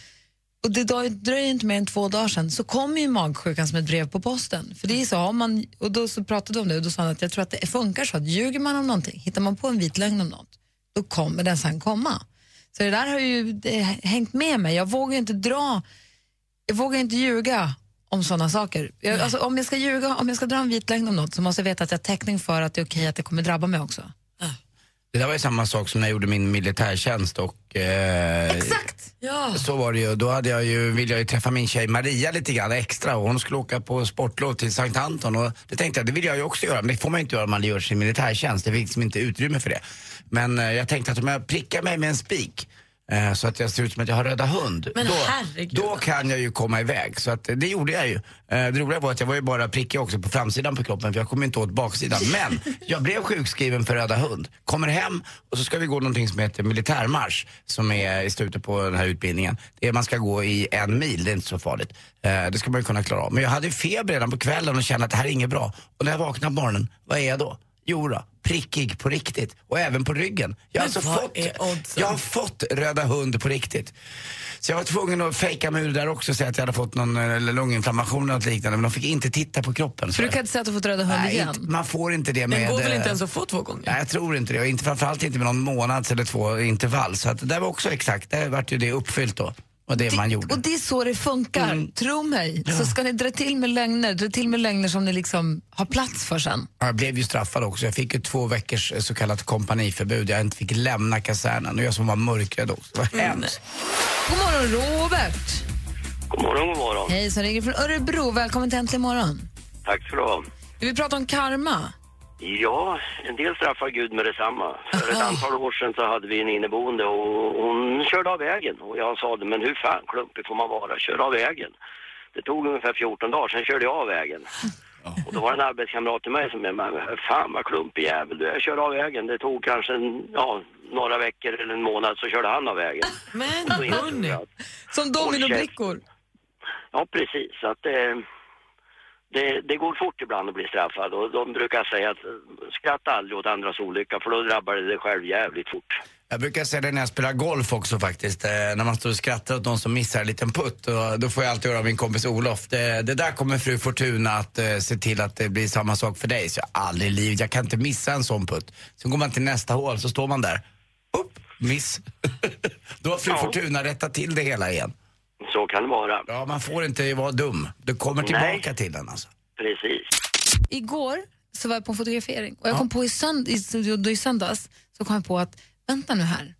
Och det dröjer inte mer än två dagar sedan så kom ju magsjukan som ett brev på posten. För det är så, man, och då så pratade de om det och då sa han att jag tror att det funkar så att ljuger man om någonting, hittar man på en vit lögn om något, då kommer den sen komma. Så det där har ju det, hängt med mig. Jag vågar inte dra, jag vågar inte ljuga om sådana saker. Jag, alltså, om jag ska ljuga, om jag ska dra en vit lögn om något så måste jag veta att jag har täckning för att det är okej att det kommer drabba mig också. Det där var ju samma sak som när jag gjorde min militärtjänst och... Eh, Exakt! Ja. Så var det ju. Då hade jag ju, ville jag ju träffa min tjej Maria lite grann extra och hon skulle åka på sportlov till Sankt Anton och det tänkte jag, det vill jag ju också göra men det får man ju inte göra om man gör sin militärtjänst. Det finns liksom inte utrymme för det. Men eh, jag tänkte att om jag prickar mig med en spik eh, så att jag ser ut som att jag har röda hund. Men då, herregud. då kan jag ju komma iväg. Så att, eh, det gjorde jag ju. Eh, det roliga var att jag var ju bara prickig också på framsidan på kroppen för jag kom inte åt baksidan. Men jag blev sjukskriven för röda hund. Kommer hem och så ska vi gå någonting som heter militärmarsch som är i slutet på den här utbildningen. Det är man ska gå i en mil, det är inte så farligt. Eh, det ska man ju kunna klara av. Men jag hade feber redan på kvällen och kände att det här är inget bra. Och när jag vaknade på morgonen, vad är jag då? Jo då, prickig på riktigt. Och även på ryggen. Jag har, alltså fått, jag har fått röda hund på riktigt. Så jag var tvungen att fejka mig ur det där också och säga att jag hade fått någon eh, lunginflammation eller något liknande. Men de fick inte titta på kroppen. För du kan inte säga att du fått röda hund Nej, igen? inte, man får inte det med... Den går väl eh, inte ens att få två gånger? Nej, jag tror inte det. Och inte, framförallt inte med någon månads eller två intervall. Så att det där var också exakt, där vart ju det uppfyllt då. Och det man gjorde. Och det är så det funkar, Mm. tro mig. Så ska ni dra till med lögner, dra till med lögner som ni liksom har plats för sen. Ja, Jag blev ju straffad också. Jag fick ju två veckors eh, så kallat kompaniförbud. Jag inte fick lämna kasernen och jag som var mörkrädd också. Det var Mm. hemskt. God morgon Robert! God morgon, god morgon. Hej, som ringer från Örebro. Välkommen till Äntligen morgon. Tack ska du ha. Vi vill prata om karma. Ja, en del straffar Gud med detsamma. För ett antal år sedan så hade vi en inneboende och hon körde av vägen. Och jag sa det, men hur fan klumpig får man vara? Kör av vägen. Det tog ungefär 14 dagar, sen körde jag av vägen. Och då var det en arbetskamrat till mig som mig. Fan vad klumpig jävel du är. Jag körde av vägen. Det tog kanske en, ja, några veckor eller en månad så körde han av vägen. Men hörni. Som dominobrickor. Ja, precis. Så att det, det, det går fort ibland att bli straffad och de brukar säga att eh, skratta aldrig åt andras olycka för då drabbar det dig själv jävligt fort. Jag brukar säga det när jag spelar golf också faktiskt. Eh, när man står och skrattar åt någon som missar en liten putt. Och då får jag alltid höra av min kompis Olof. Det, det där kommer fru Fortuna att eh, se till att det blir samma sak för dig. Så jag aldrig i livet, jag kan inte missa en sån putt. Sen går man till nästa hål så står man där. Upp, miss. då har fru Ja. Fortuna rättat till det hela igen. Så kan det vara. Ja, man får inte vara dum. Du kommer tillbaka till den alltså. Precis. Igår så var jag på en fotografering och jag kom på i, sönd i, då i söndags så kom jag på att vänta nu här,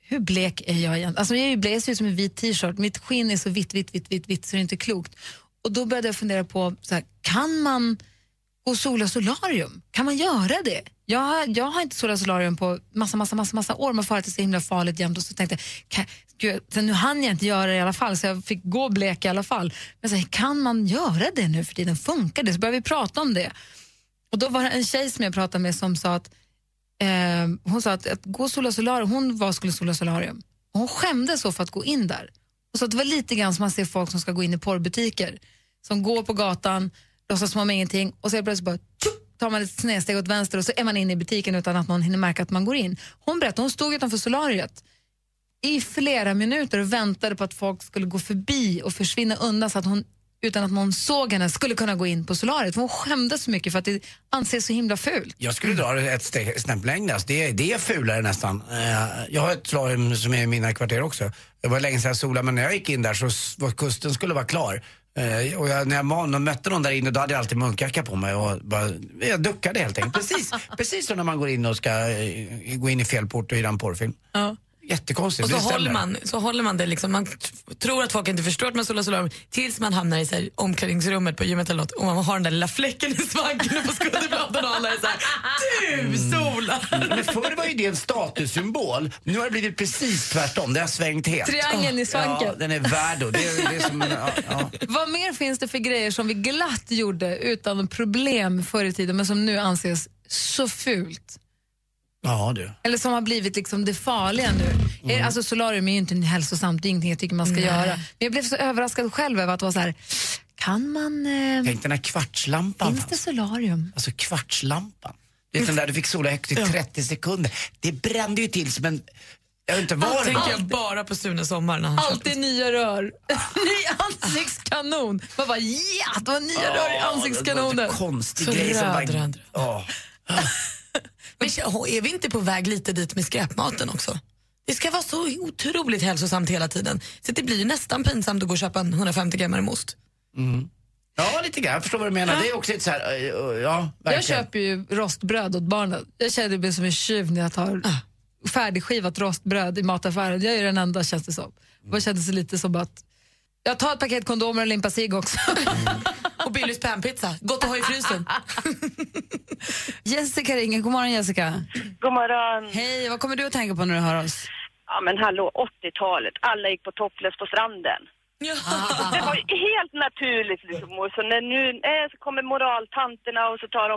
hur blek är jag egentligen? Alltså jag är ju blek, jag ser ut som en vit t-shirt, mitt skinn är så vitt, vitt, vitt, vitt, vitt så det är inte klokt. Och då började jag fundera på, så här, kan man gå och sola solarium? Kan man göra det? Jag, har- jag har inte solat solarium på massa, massa, massa, massa år, men för att det är så himla farligt jämt och så tänkte jag, gud, sen nu hann jag inte göra det i alla fall så jag fick gå blek i alla fall. Men så här, kan man göra det nu för tiden? Funkar det? Så började vi prata om det. Och då var det en tjej som jag pratade med som sa att eh, hon sa att, att gå sola solarium, hon var skulle sola solarium. Och hon skämdes så för att gå in där. Och så att det var lite grann som man ser folk som ska gå in i porrbutiker. Som går på gatan, låtsas som om ingenting och så helt plötsligt bara tjup, tar man ett snedsteg åt vänster och så är man inne i butiken utan att någon hinner märka att man går in. Hon berättade, hon stod utanför solariet i flera minuter och väntade på att folk skulle gå förbi och försvinna undan så att hon utan att någon såg henne skulle kunna gå in på solariet. För hon skämdes så mycket för att det anses så himla fult. Jag skulle dra det ett steg, snäpp längre. Alltså, det, är- det är fulare nästan. Eh, jag har ett solarium som är i mina kvarter också. Det var länge sedan jag solade men när jag gick in där så var kusten skulle vara klar. Eh, och jag, när jag mötte någon där inne då hade jag alltid munkjacka på mig och bara, jag duckade helt enkelt. Precis, precis som när man går in och ska eh, gå in i fel port och hyra en porrfilm. Ja. Jättekonstigt. Och så det håller, man, så håller man det liksom, man tror att folk inte förstår att man solar solarium tills man hamnar i så här, omklädningsrummet på gymmet eller något och man har den där lilla fläcken i svanken på skulderbladen och alla är så här, du solar! Men förr var ju det en statussymbol. Nu har det blivit precis tvärtom. Det har svängt helt. Triangeln i svanken. Ja, den är värd. Det är, det är som, ja, ja. Vad mer finns det för grejer som vi glatt gjorde utan problem förr i tiden men som nu anses så fult? Ja du. Eller som har blivit liksom det farliga nu. Eh, Alltså solarium är ju inte hälsosamt, det är ingenting jag tycker man ska Nej. göra. Men jag blev så överraskad själv över att vara så här, kan man... Eh, Tänk den här kvartslampan. finns det solarium? Alltså kvartslampan. Det är den där du fick sola högt i 30 sekunder. Det brände ju till som en... Jag vet inte var det tänker jag bara på Sune Sommar när han Alltid nya rör. Ny ansiktskanon. Man bara ja, det var nya rör i ansiktskanonen. Det var en konstig Så grej som bara... röd, röd. Åh. Men är vi inte på väg lite dit med skräpmaten också? Det ska vara så otroligt hälsosamt hela tiden. Så det blir nästan pinsamt att gå och köpa en 150 gram ost. Mm. Ja, lite grann. Jag förstår vad du menar. Det är också lite så här... eh, eh, Ja, verkligen. Jag köper ju rostbröd åt barnen. Jag känner mig som en tjuv när jag tar färdigskivat rostbröd i mataffären. Jag är den enda känns det som. Det kändes det lite som att jag tar ett paket kondomer och limpa cigg också. Och Billys panpizza, gott att ha i frysen. Jessica ringer. God morgon Jessica. God morgon. Hej, vad kommer du att tänka på när du hör oss? Ja men hallå, 80-talet. Alla gick på topless på stranden. Det var ju helt naturligt liksom. Och så när nu eh, så kommer moraltanterna och så tar de,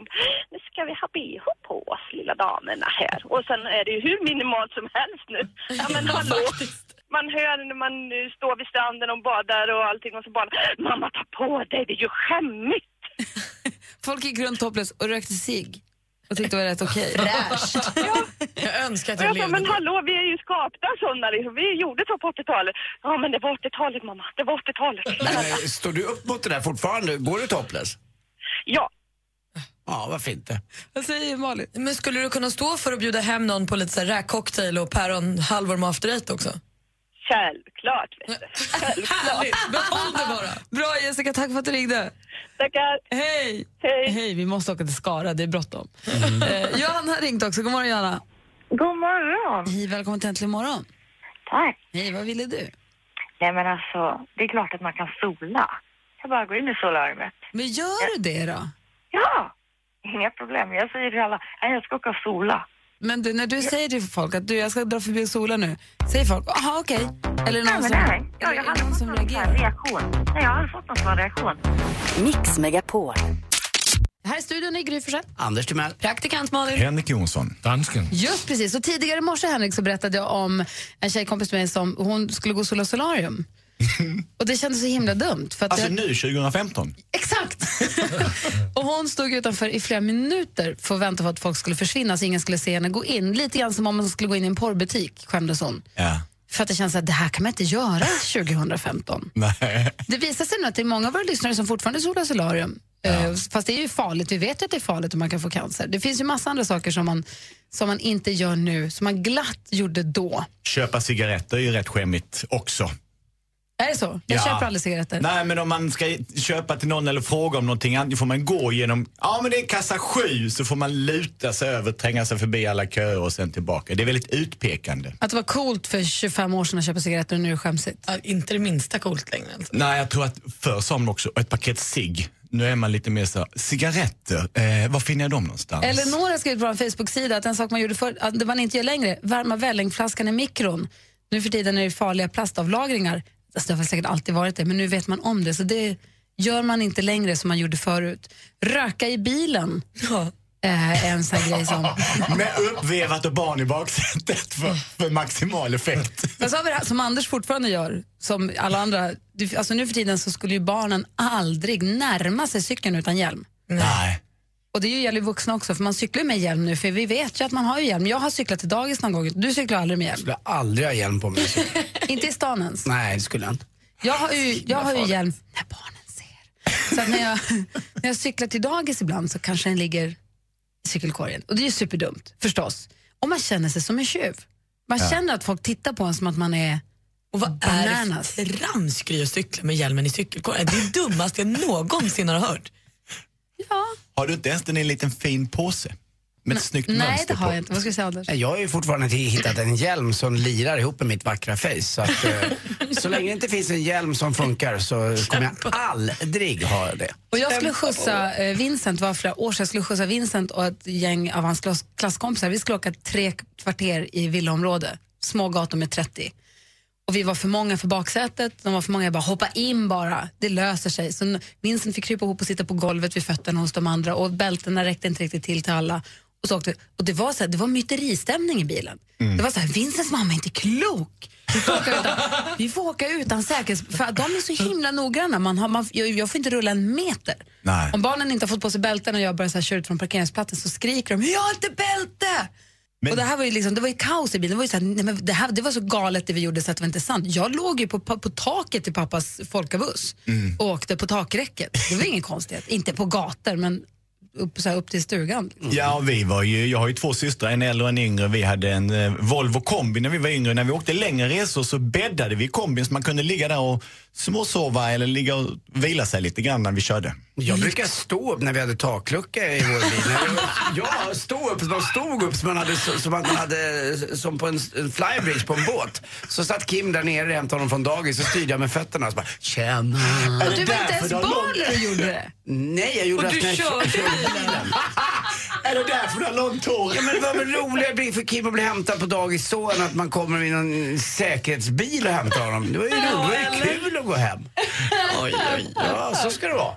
nu ska vi ha bh på oss lilla damerna här. Och sen är det ju hur minimalt som helst nu. Ja men hallå. Man hör när man eh, står vid stranden och badar och allting och så bara, mamma ta på dig, det är ju skämmigt. Folk gick runt topless och rökte cigg och tyckte det var rätt okej. Fräscht. Jag önskar att jag jag sa, levde men hallå, vi är ju skapta sådana liksom. Vi gjorde så på 80-talet. Ja, men det var 80-talet mamma, det var 80-talet. Men, eh, står du upp mot det där fortfarande? Går du topless? Ja. Ja, varför inte? Vad säger Malin? Men skulle du kunna stå för att bjuda hem någon på lite så här räkcocktail och päronhalvor med after eight också? Självklart, vet du. Självklart. Behåll det bara. Bra Jessica, tack för att du ringde. Tackar. Hej. Hej. Hej, vi måste åka till Skara, det är bråttom. Eh, Johanna har ringt också. God morgon Johanna. God morgon. Hej, välkommen till Äntligen morgon. Tack. Hej, vad ville du? Nej men alltså, det är klart att man kan sola. Jag bara går in i solariet. Men gör du det då? Ja, inga problem. Jag säger till alla, nej jag ska åka och sola. Men du, när du säger till folk att du, jag ska dra förbi och sola nu, säger folk jaha okej? Eller det Nej, någon men som, nej. Ja, eller jag hade någon fått som reagerar? reaktion. Nej, jag hade fått någon sån reaktion. Mix Megapol. Här i studion är Gry Forssell. Anders Timell. Praktikant Malin. Henrik Jonsson. Dansken. Just precis. Och tidigare i morse Henrik så berättade jag om en tjejkompis till mig som hon skulle gå och sola solarium. Och det kändes så himla dumt. För att Alltså jag, nu 2015? Exakt! och hon stod utanför i flera minuter för att vänta på att folk skulle försvinna så ingen skulle se henne gå in. Lite grann som om man skulle gå in i en porrbutik, skämdes hon. Ja. För att det känns att det här kan man inte göra 2015. Nej. Det visar sig nu att det är många av våra lyssnare som fortfarande solar solarium. Eh, Fast det är ju farligt, vi vet ju att det är farligt och man kan få cancer. Det finns ju massa andra saker som man, som man inte gör nu, som man glatt gjorde då. Köpa cigaretter är ju rätt skämmigt också. Är det så? Jag Ja. köper aldrig cigaretter. Nej, men om man ska köpa till någon eller fråga om någonting, antingen får man gå genom, ja men det är kassa sju, så får man luta sig över, tränga sig förbi alla köer och sen tillbaka. Det är väldigt utpekande. Att det var coolt för 25 år sedan att köpa cigaretter och nu är det skämsigt. Ja, inte det minsta coolt längre. Alltså. Nej, jag tror att förr sa man också ett paket cigg. Nu är man lite mer så, cigaretter, eh, var finner jag dem någonstans? Eleonora skrev på vår Facebook-sida att en sak man gjorde förr, att det man inte gör längre, värma vällingflaskan i mikron. Nu för tiden är det farliga plastavlagringar. Alltså det har säkert alltid varit det, men nu vet man om det. Så det gör man inte längre som man gjorde förut. Röka i bilen eh, är en sån grej som... Med uppvevat och barn i baksätet för, för maximal effekt. Men så har vi det här som Anders fortfarande gör, som alla andra. Du- Alltså nu för tiden så skulle ju barnen aldrig närma sig cykeln utan hjälm. Nej. Och det gäller ju vuxna också, för man cyklar med hjälm nu, för vi vet ju att man har ju hjälm. Jag har cyklat till dagis någon gång, du cyklar aldrig med hjälm. skulle aldrig ha hjälm på mig. inte i stan ens. Nej, det skulle jag inte. Jag har ju, jag har ju hjälm när barnen ser. Så att när jag, när jag cyklar till dagis ibland så kanske den ligger i cykelkorgen. Och det är ju superdumt, förstås. Och man känner sig som en tjuv. Man Ja. känner att folk tittar på en som att man är Och vad bananas. är det för tramsgrej att cykla med hjälmen i cykelkorgen? Det är det dummaste jag någonsin har hört. Har du inte ens den i en liten fin påse? Med ett snyggt Nej, mönster det har på. jag inte. Vad ska du säga Anders? Nej, Jag har ju fortfarande inte hittat en hjälm som lirar ihop med mitt vackra face. Så, att, eh, så länge det inte finns en hjälm som funkar så kommer jag aldrig ha det. Och jag skulle skjutsa eh, Vincent, var flera år sedan, jag skulle skjutsa Vincent och ett gäng av hans klass, klasskompisar. Vi skulle åka tre kvarter i villaområde, små gator med 30. Och vi var för många för baksätet, de var för många, jag bara hoppa in bara, det löser sig. Så Vincent fick krypa ihop och sitta på golvet vid fötterna hos de andra och bältena räckte inte riktigt till till alla. Och, så åkte, och det var så här, det var myteristämning i bilen. Det var så här, Vincents mamma är inte klok. Vi får åka utan, vi får åka utan säkerhets... För de är så himla noggranna. Man har, man, jag, jag får inte rulla en meter. Nej. Om barnen inte har fått på sig bälten och jag börjar så här, köra ut från parkeringsplatsen så skriker de “Jag har inte bälte!” Och det här var ju liksom, det var ju kaos i bilen. Det var, ju så här, nej, men det, här, det var så galet det vi gjorde så att det var inte sant. Jag låg ju på, på, på taket i pappas folkabuss och åkte på takräcket. Det var ingen konstighet. Inte på gator men upp, så här, upp till stugan. Ja, vi var ju, jag har ju två systrar, en äldre och en yngre. Vi hade en eh, Volvo kombi när vi var yngre. När vi åkte längre resor så bäddade vi kombin så man kunde ligga där och småsova eller ligga och vila sig lite grann när vi körde. Jag brukar stå upp när vi hade taklucka i vår bil. Ja, stå upp. Man stod upp som man hade, som att man hade som på en, flybridge på en båt. Så satt Kim där nere och hämtade honom från dagis och styrde jag med fötterna och så bara tjena. Och du var inte ens barn när du gjorde det. Nej, jag gjorde Och det när jag körde bilen. Är det därför du har långt hår? Ja, men det var väl roligare för Kim att bli hämtad på dagis så än att man kommer i någon säkerhetsbil och hämtar honom. Det var ju roligt. Det var kul att gå hem. Oj, oj, ja, så ska det vara.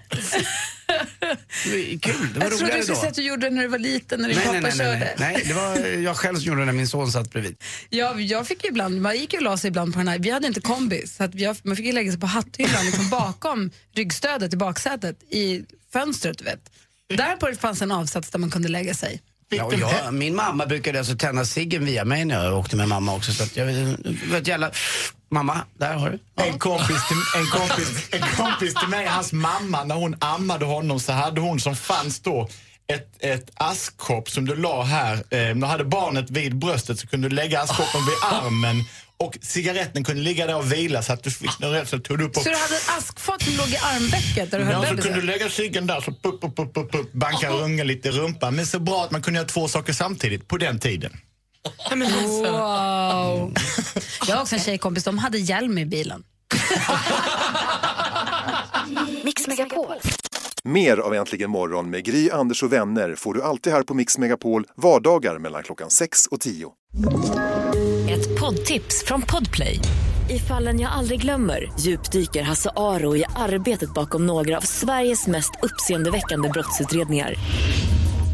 Det var kul. Det var Jag trodde roligare du skulle säga att du gjorde det när du var liten, när din Nej, pappa nej, nej, körde. nej, nej. det var jag själv som gjorde det när min son satt bredvid. Ja, jag fick ju ibland, man gick ju och la sig ibland på den här, vi hade inte kombi, så att jag, man fick ju lägga sig på hatthyllan liksom bakom ryggstödet i baksätet i fönstret, du vet. Där på det fanns en avsats där man kunde lägga sig. Ja, och jag, min mamma brukade alltså tända ciggen via mig när jag åkte med mamma också. Så att jag vet jävla... Mamma, där har du. En kompis, till, en, kompis, en kompis till mig, hans mamma, när hon ammade honom så hade hon som fanns då ett, ett askkopp som du la här. Eh, när du hade barnet vid bröstet så kunde du lägga askkoppen vid armen och cigaretten kunde ligga där och vila så att du fick någon rätt så tog du upp och Så du hade ett askfat som låg i armvecket där du höll Ja, så kunde du lägga ciggen där så pup, pup, pup, pup, pup, banka ungen lite i rumpan. Men så bra att man kunde göra två saker samtidigt på den tiden. Wow. Jag har också en tjejkompis, de hade hjälm i bilen. Mix Megapol. Mer av Äntligen morgon med Gry, Anders och vänner får du alltid här på Mix Megapol vardagar mellan klockan 6 och 10. Ett poddtips från Podplay. I fallen jag aldrig glömmer djupdyker Hasse Aro i arbetet bakom några av Sveriges mest uppseendeväckande brottsutredningar.